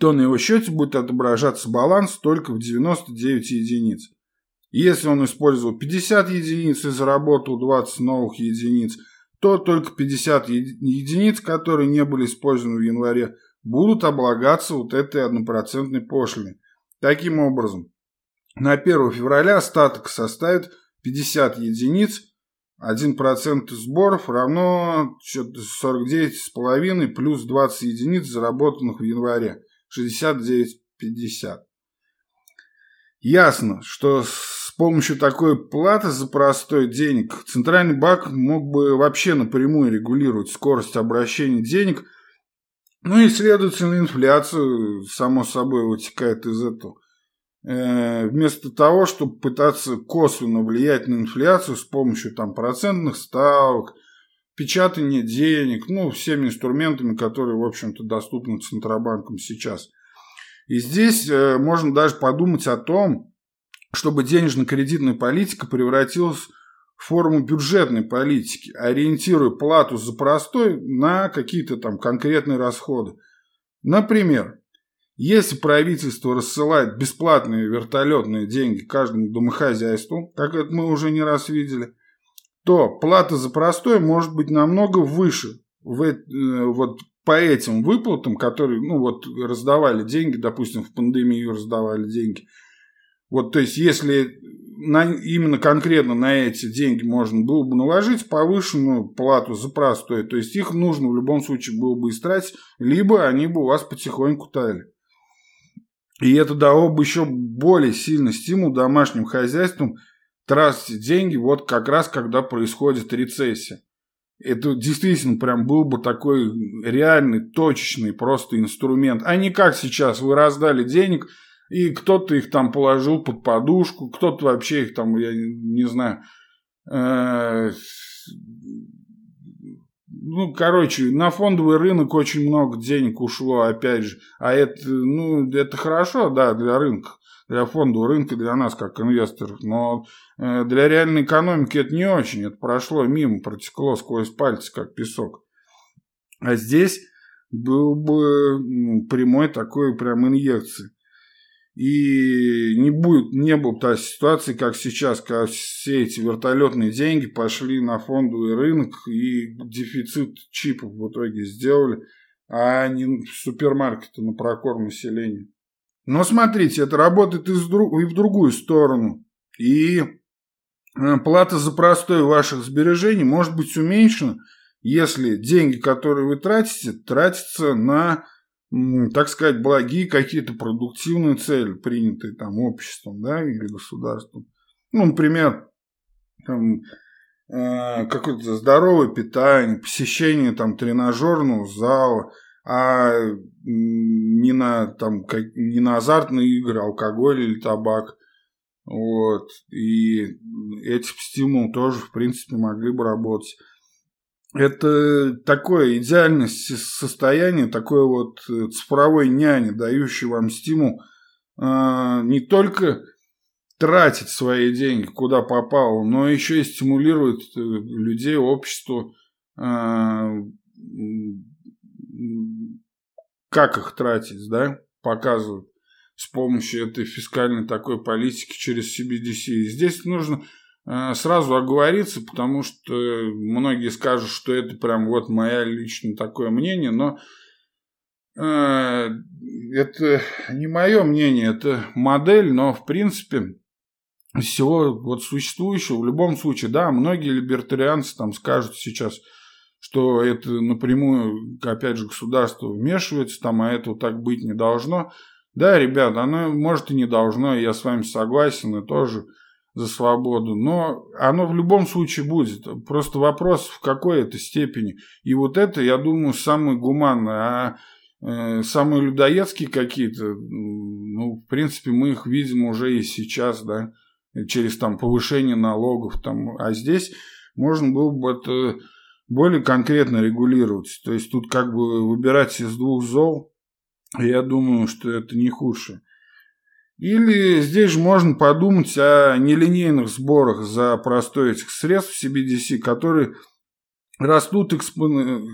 то на его счете будет отображаться баланс только в 99 единиц. Если он использовал 50 единиц и заработал 20 новых единиц, то только 50 единиц, которые не были использованы в январе, будут облагаться вот этой однопроцентной пошлиной. Таким образом, на 1 февраля остаток составит 50 единиц, 1% сборов равно 49,5 плюс 20 единиц, заработанных в январе, 69,50. Ясно, что с помощью такой платы за простой денег Центральный банк мог бы вообще напрямую регулировать скорость обращения денег – ну и, следовательно, инфляция, само собой, вытекает из этого. Э, вместо того, чтобы пытаться косвенно влиять на инфляцию с помощью там, процентных ставок, печатания денег, ну, всеми инструментами, которые, в общем-то, доступны Центробанкам сейчас. И здесь э, можно даже подумать о том, чтобы денежно-кредитная политика превратилась форму бюджетной политики, ориентируя плату за простой на какие-то там конкретные расходы. Например, если правительство рассылает бесплатные вертолетные деньги каждому домохозяйству, как это мы уже не раз видели, то плата за простой может быть намного выше в, э, вот по этим выплатам, которые, ну вот, раздавали деньги, допустим, в пандемию раздавали деньги. Вот, то есть, если на, именно конкретно на эти деньги можно было бы наложить повышенную плату за простой. То есть их нужно в любом случае было бы истратить, либо они бы у вас потихоньку таяли. И это дало бы еще более сильный стимул домашним хозяйствам тратить деньги вот как раз когда происходит рецессия. Это действительно прям был бы такой реальный, точечный просто инструмент. А не как сейчас вы раздали денег – и кто-то их там положил под подушку, кто-то вообще их там, я не знаю, э, ну, короче, на фондовый рынок очень много денег ушло, опять же. А это, ну, это хорошо, да, для рынка, для фондового рынка, для нас, как инвесторов. Но э, для реальной экономики это не очень. Это прошло мимо, протекло сквозь пальцы, как песок. А здесь был бы ну, прямой такой прям инъекции. И не будет, не было та ситуации, как сейчас, когда все эти вертолетные деньги пошли на фондовый рынок и дефицит чипов в итоге сделали, а не супермаркеты на прокорм населения. Но смотрите, это работает и, в другую сторону. И э, плата за простой ваших сбережений может быть уменьшена, если деньги, которые вы тратите, тратятся на так сказать, благие какие-то продуктивные цели, принятые там обществом, да, или государством. Ну, например, там, э, какое-то здоровое питание, посещение там тренажерного зала, а не на, там, как, не на азартные игры, алкоголь или табак. Вот. И эти стимулы тоже, в принципе, могли бы работать это такое идеальное состояние, такое вот э, цифровой няни, дающий вам стимул э, не только тратить свои деньги куда попало, но еще и стимулирует э, людей, общество, э, как их тратить, да, показывают с помощью этой фискальной такой политики через CBDC. И здесь нужно сразу оговориться, потому что многие скажут, что это прям вот моя личное такое мнение, но э, это не мое мнение, это модель, но в принципе всего вот существующего в любом случае, да, многие либертарианцы там скажут сейчас, что это напрямую, опять же, государство вмешивается, там, а это так быть не должно. Да, ребят, оно может и не должно, я с вами согласен, и тоже за свободу, но оно в любом случае будет. Просто вопрос, в какой это степени. И вот это, я думаю, самое гуманное. А э, самые людоедские какие-то, ну, в принципе, мы их видим уже и сейчас, да, через там повышение налогов, там, а здесь можно было бы это более конкретно регулировать. То есть тут как бы выбирать из двух зол, я думаю, что это не худшее. Или здесь же можно подумать о нелинейных сборах за простой этих средств в CBDC, которые растут экспон...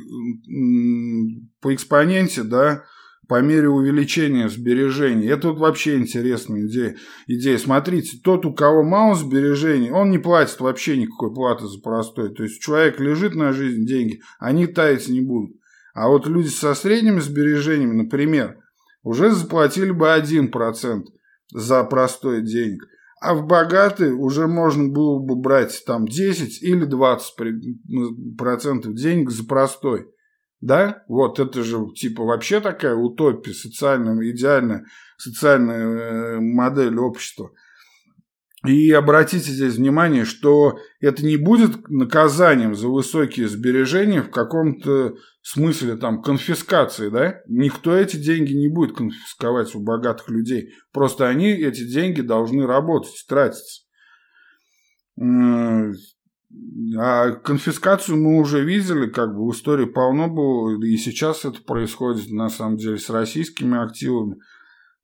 по экспоненте, да, по мере увеличения сбережений. Это вот вообще интересная идея. идея. Смотрите, тот, у кого мало сбережений, он не платит вообще никакой платы за простой. То есть человек лежит на жизнь деньги, они таять не будут. А вот люди со средними сбережениями, например, уже заплатили бы 1% за простой денег. А в богатые уже можно было бы брать там 10 или 20 процентов денег за простой. Да? Вот это же типа вообще такая утопия, социальная, идеальная социальная э, модель общества. И обратите здесь внимание, что это не будет наказанием за высокие сбережения в каком-то смысле там конфискации, да? Никто эти деньги не будет конфисковать у богатых людей. Просто они эти деньги должны работать, тратиться. А конфискацию мы уже видели, как бы в истории полно было, и сейчас это происходит на самом деле с российскими активами.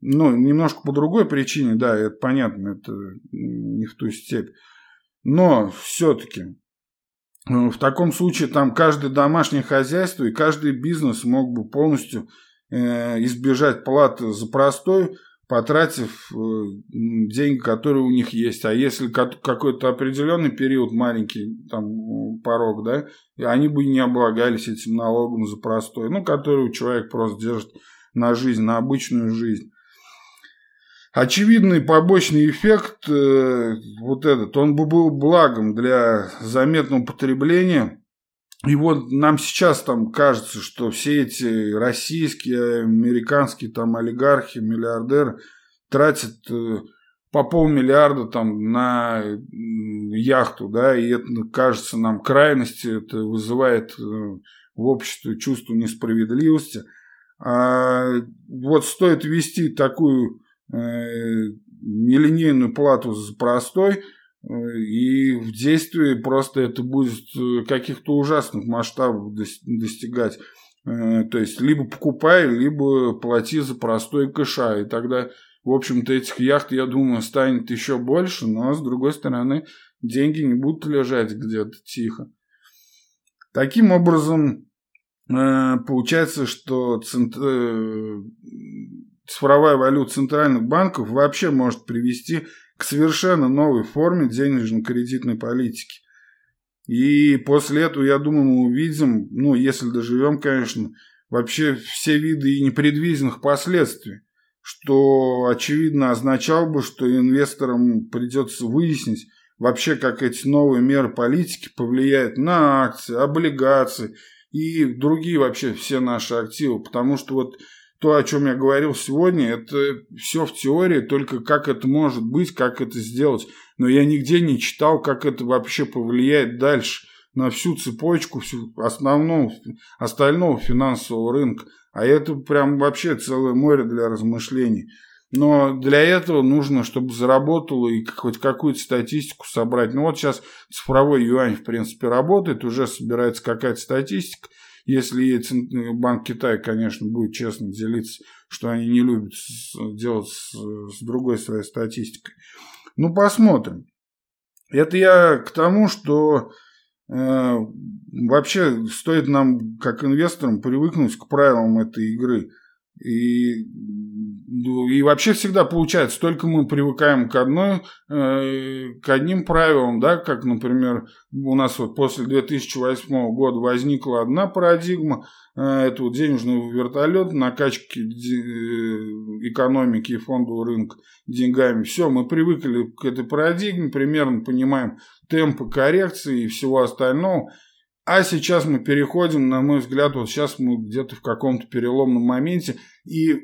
Ну, немножко по другой причине, да, это понятно, это не в ту степь. Но все-таки э, в таком случае там каждое домашнее хозяйство и каждый бизнес мог бы полностью э, избежать платы за простой, потратив э, деньги, которые у них есть. А если какой-то определенный период, маленький там порог, да, они бы не облагались этим налогом за простой, ну, который человек просто держит на жизнь, на обычную жизнь. Очевидный побочный эффект, э, вот этот, он бы был благом для заметного потребления. И вот нам сейчас там кажется, что все эти российские, американские там олигархи, миллиардеры тратят э, по полмиллиарда там на яхту, да, и это кажется нам крайностью, это вызывает э, в обществе чувство несправедливости. А вот стоит ввести такую нелинейную плату за простой, э, и в действии просто это будет э, каких-то ужасных масштабов достигать. То есть, либо покупай, либо плати за простой кэша. И тогда, в общем-то, этих яхт, я думаю, станет еще больше, но, с другой стороны, деньги не будут лежать где-то тихо. Таким образом, получается, что цифровая валюта центральных банков вообще может привести к совершенно новой форме денежно-кредитной политики. И после этого, я думаю, мы увидим, ну, если доживем, конечно, вообще все виды и непредвиденных последствий, что, очевидно, означало бы, что инвесторам придется выяснить вообще, как эти новые меры политики повлияют на акции, облигации и другие вообще все наши активы, потому что вот то, о чем я говорил сегодня, это все в теории, только как это может быть, как это сделать. Но я нигде не читал, как это вообще повлияет дальше на всю цепочку всю основного, остального финансового рынка. А это прям вообще целое море для размышлений. Но для этого нужно, чтобы заработало и хоть какую-то статистику собрать. Ну вот сейчас цифровой юань, в принципе, работает, уже собирается какая-то статистика. Если Банк Китая, конечно, будет честно делиться, что они не любят делать с, с другой своей статистикой. Ну, посмотрим. Это я к тому, что э, вообще стоит нам, как инвесторам, привыкнуть к правилам этой игры. И, ну, и вообще всегда получается, только мы привыкаем к одной, э, к одним правилам, да, как, например, у нас вот после 2008 года возникла одна парадигма, э, это вот денежный вертолет, накачки э, экономики и фондового рынка деньгами. Все, мы привыкли к этой парадигме, примерно понимаем темпы коррекции и всего остального. А сейчас мы переходим, на мой взгляд, вот сейчас мы где-то в каком-то переломном моменте, и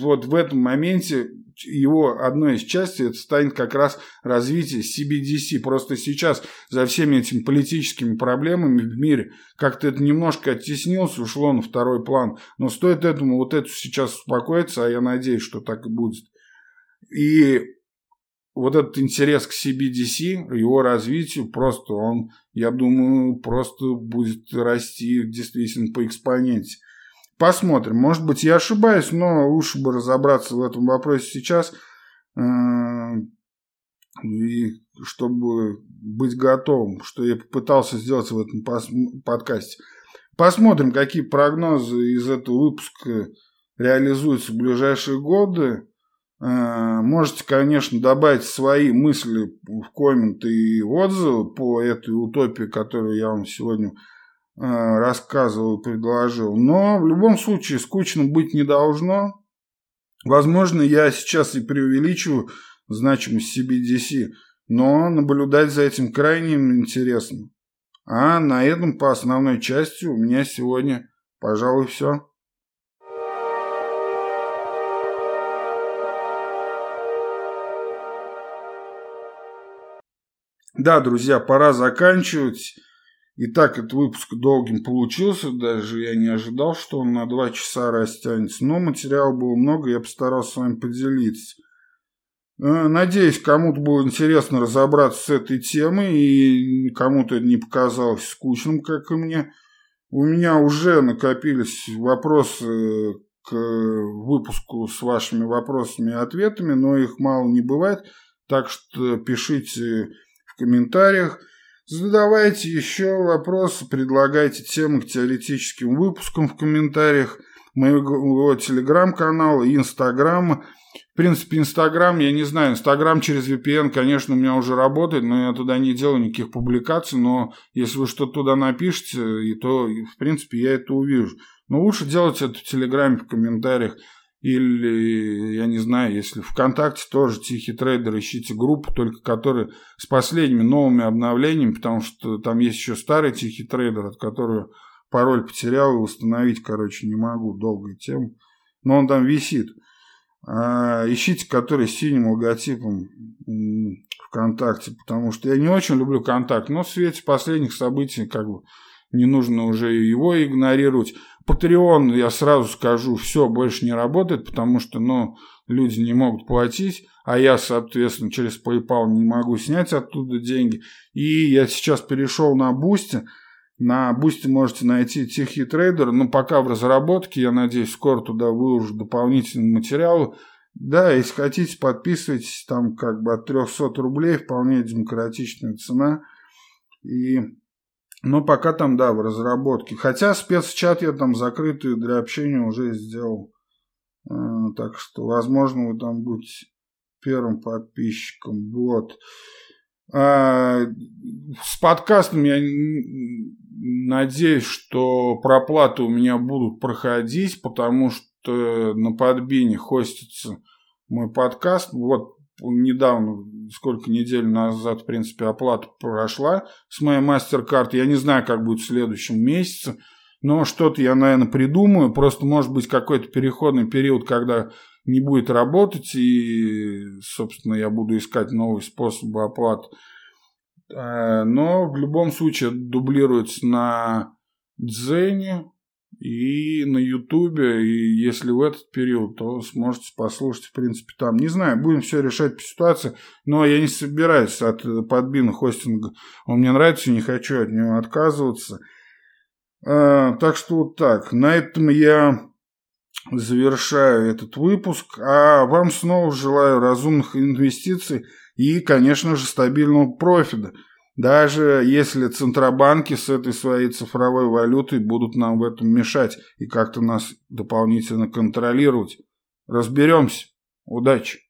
вот в этом моменте его одной из частей это станет как раз развитие CBDC. Просто сейчас за всеми этими политическими проблемами в мире как-то это немножко оттеснилось, ушло на второй план. Но стоит этому вот это сейчас успокоиться, а я надеюсь, что так и будет. И вот этот интерес к CBDC, его развитию, просто он, я думаю, просто будет расти действительно по экспоненте. Посмотрим. Может быть, я ошибаюсь, но лучше бы разобраться в этом вопросе сейчас. Э, и чтобы быть готовым, что я попытался сделать в этом подкасте. Посмотрим, какие прогнозы из этого выпуска реализуются в ближайшие годы. Э, можете, конечно, добавить свои мысли в комменты и отзывы по этой утопии, которую я вам сегодня э, рассказывал и предложил. Но в любом случае скучно быть не должно. Возможно, я сейчас и преувеличиваю значимость CBDC, но наблюдать за этим крайне интересно. А на этом по основной части у меня сегодня, пожалуй, все. Да, друзья, пора заканчивать. Итак, этот выпуск долгим получился, даже я не ожидал, что он на два часа растянется, но материала было много, я постарался с вами поделиться. Э, надеюсь, кому-то было интересно разобраться с этой темой, и кому-то не показалось скучным, как и мне. У меня уже накопились вопросы к выпуску с вашими вопросами и ответами, но их мало не бывает, так что пишите комментариях. Задавайте еще вопросы, предлагайте темы к теоретическим выпускам в комментариях моего телеграм-канала и инстаграма. В принципе, Инстаграм, я не знаю, Инстаграм через VPN, конечно, у меня уже работает, но я туда не делаю никаких публикаций, но если вы что-то туда напишите, и то, в принципе, я это увижу. Но лучше делать это в Телеграме, в комментариях. Или, я не знаю, если ВКонтакте тоже тихий трейдер, ищите группу, только которые с последними новыми обновлениями, потому что там есть еще старый тихий трейдер, от которого пароль потерял и восстановить, короче, не могу, долгая тема. Но он там висит. А, ищите, который с синим логотипом ВКонтакте, потому что я не очень люблю контакт, но в свете последних событий как бы не нужно уже его игнорировать. Patreon, я сразу скажу, все больше не работает, потому что, ну, люди не могут платить, а я, соответственно, через PayPal не могу снять оттуда деньги. И я сейчас перешел на Boosty. На Boosty можете найти Тихий трейдер, но пока в разработке, я надеюсь, скоро туда выложу дополнительные материалы. Да, если хотите, подписывайтесь, там как бы от 300 рублей, вполне демократичная цена. И но пока там, да, в разработке. Хотя спецчат я там закрытый для общения уже сделал. Э, так что, возможно, вы там будете первым подписчиком. Вот. А, с подкастом я надеюсь, что проплаты у меня будут проходить, потому что на подбине хостится мой подкаст. Вот недавно, сколько недель назад, в принципе, оплата прошла с моей MasterCard. Я не знаю, как будет в следующем месяце, но что-то я, наверное, придумаю. Просто может быть какой-то переходный период, когда не будет работать, и, собственно, я буду искать новые способы оплаты. Э, но в любом случае дублируется на Дзене, и на Ютубе, и если в этот период, то сможете послушать, в принципе, там. Не знаю, будем все решать по ситуации, но я не собираюсь от подбина хостинга. Он мне нравится, не хочу от него отказываться. А, так что вот так. На этом я завершаю этот выпуск, а вам снова желаю разумных инвестиций и, конечно же, стабильного профита. Даже если центробанки с этой своей цифровой валютой будут нам в этом мешать и как-то нас дополнительно контролировать. Разберемся. Удачи!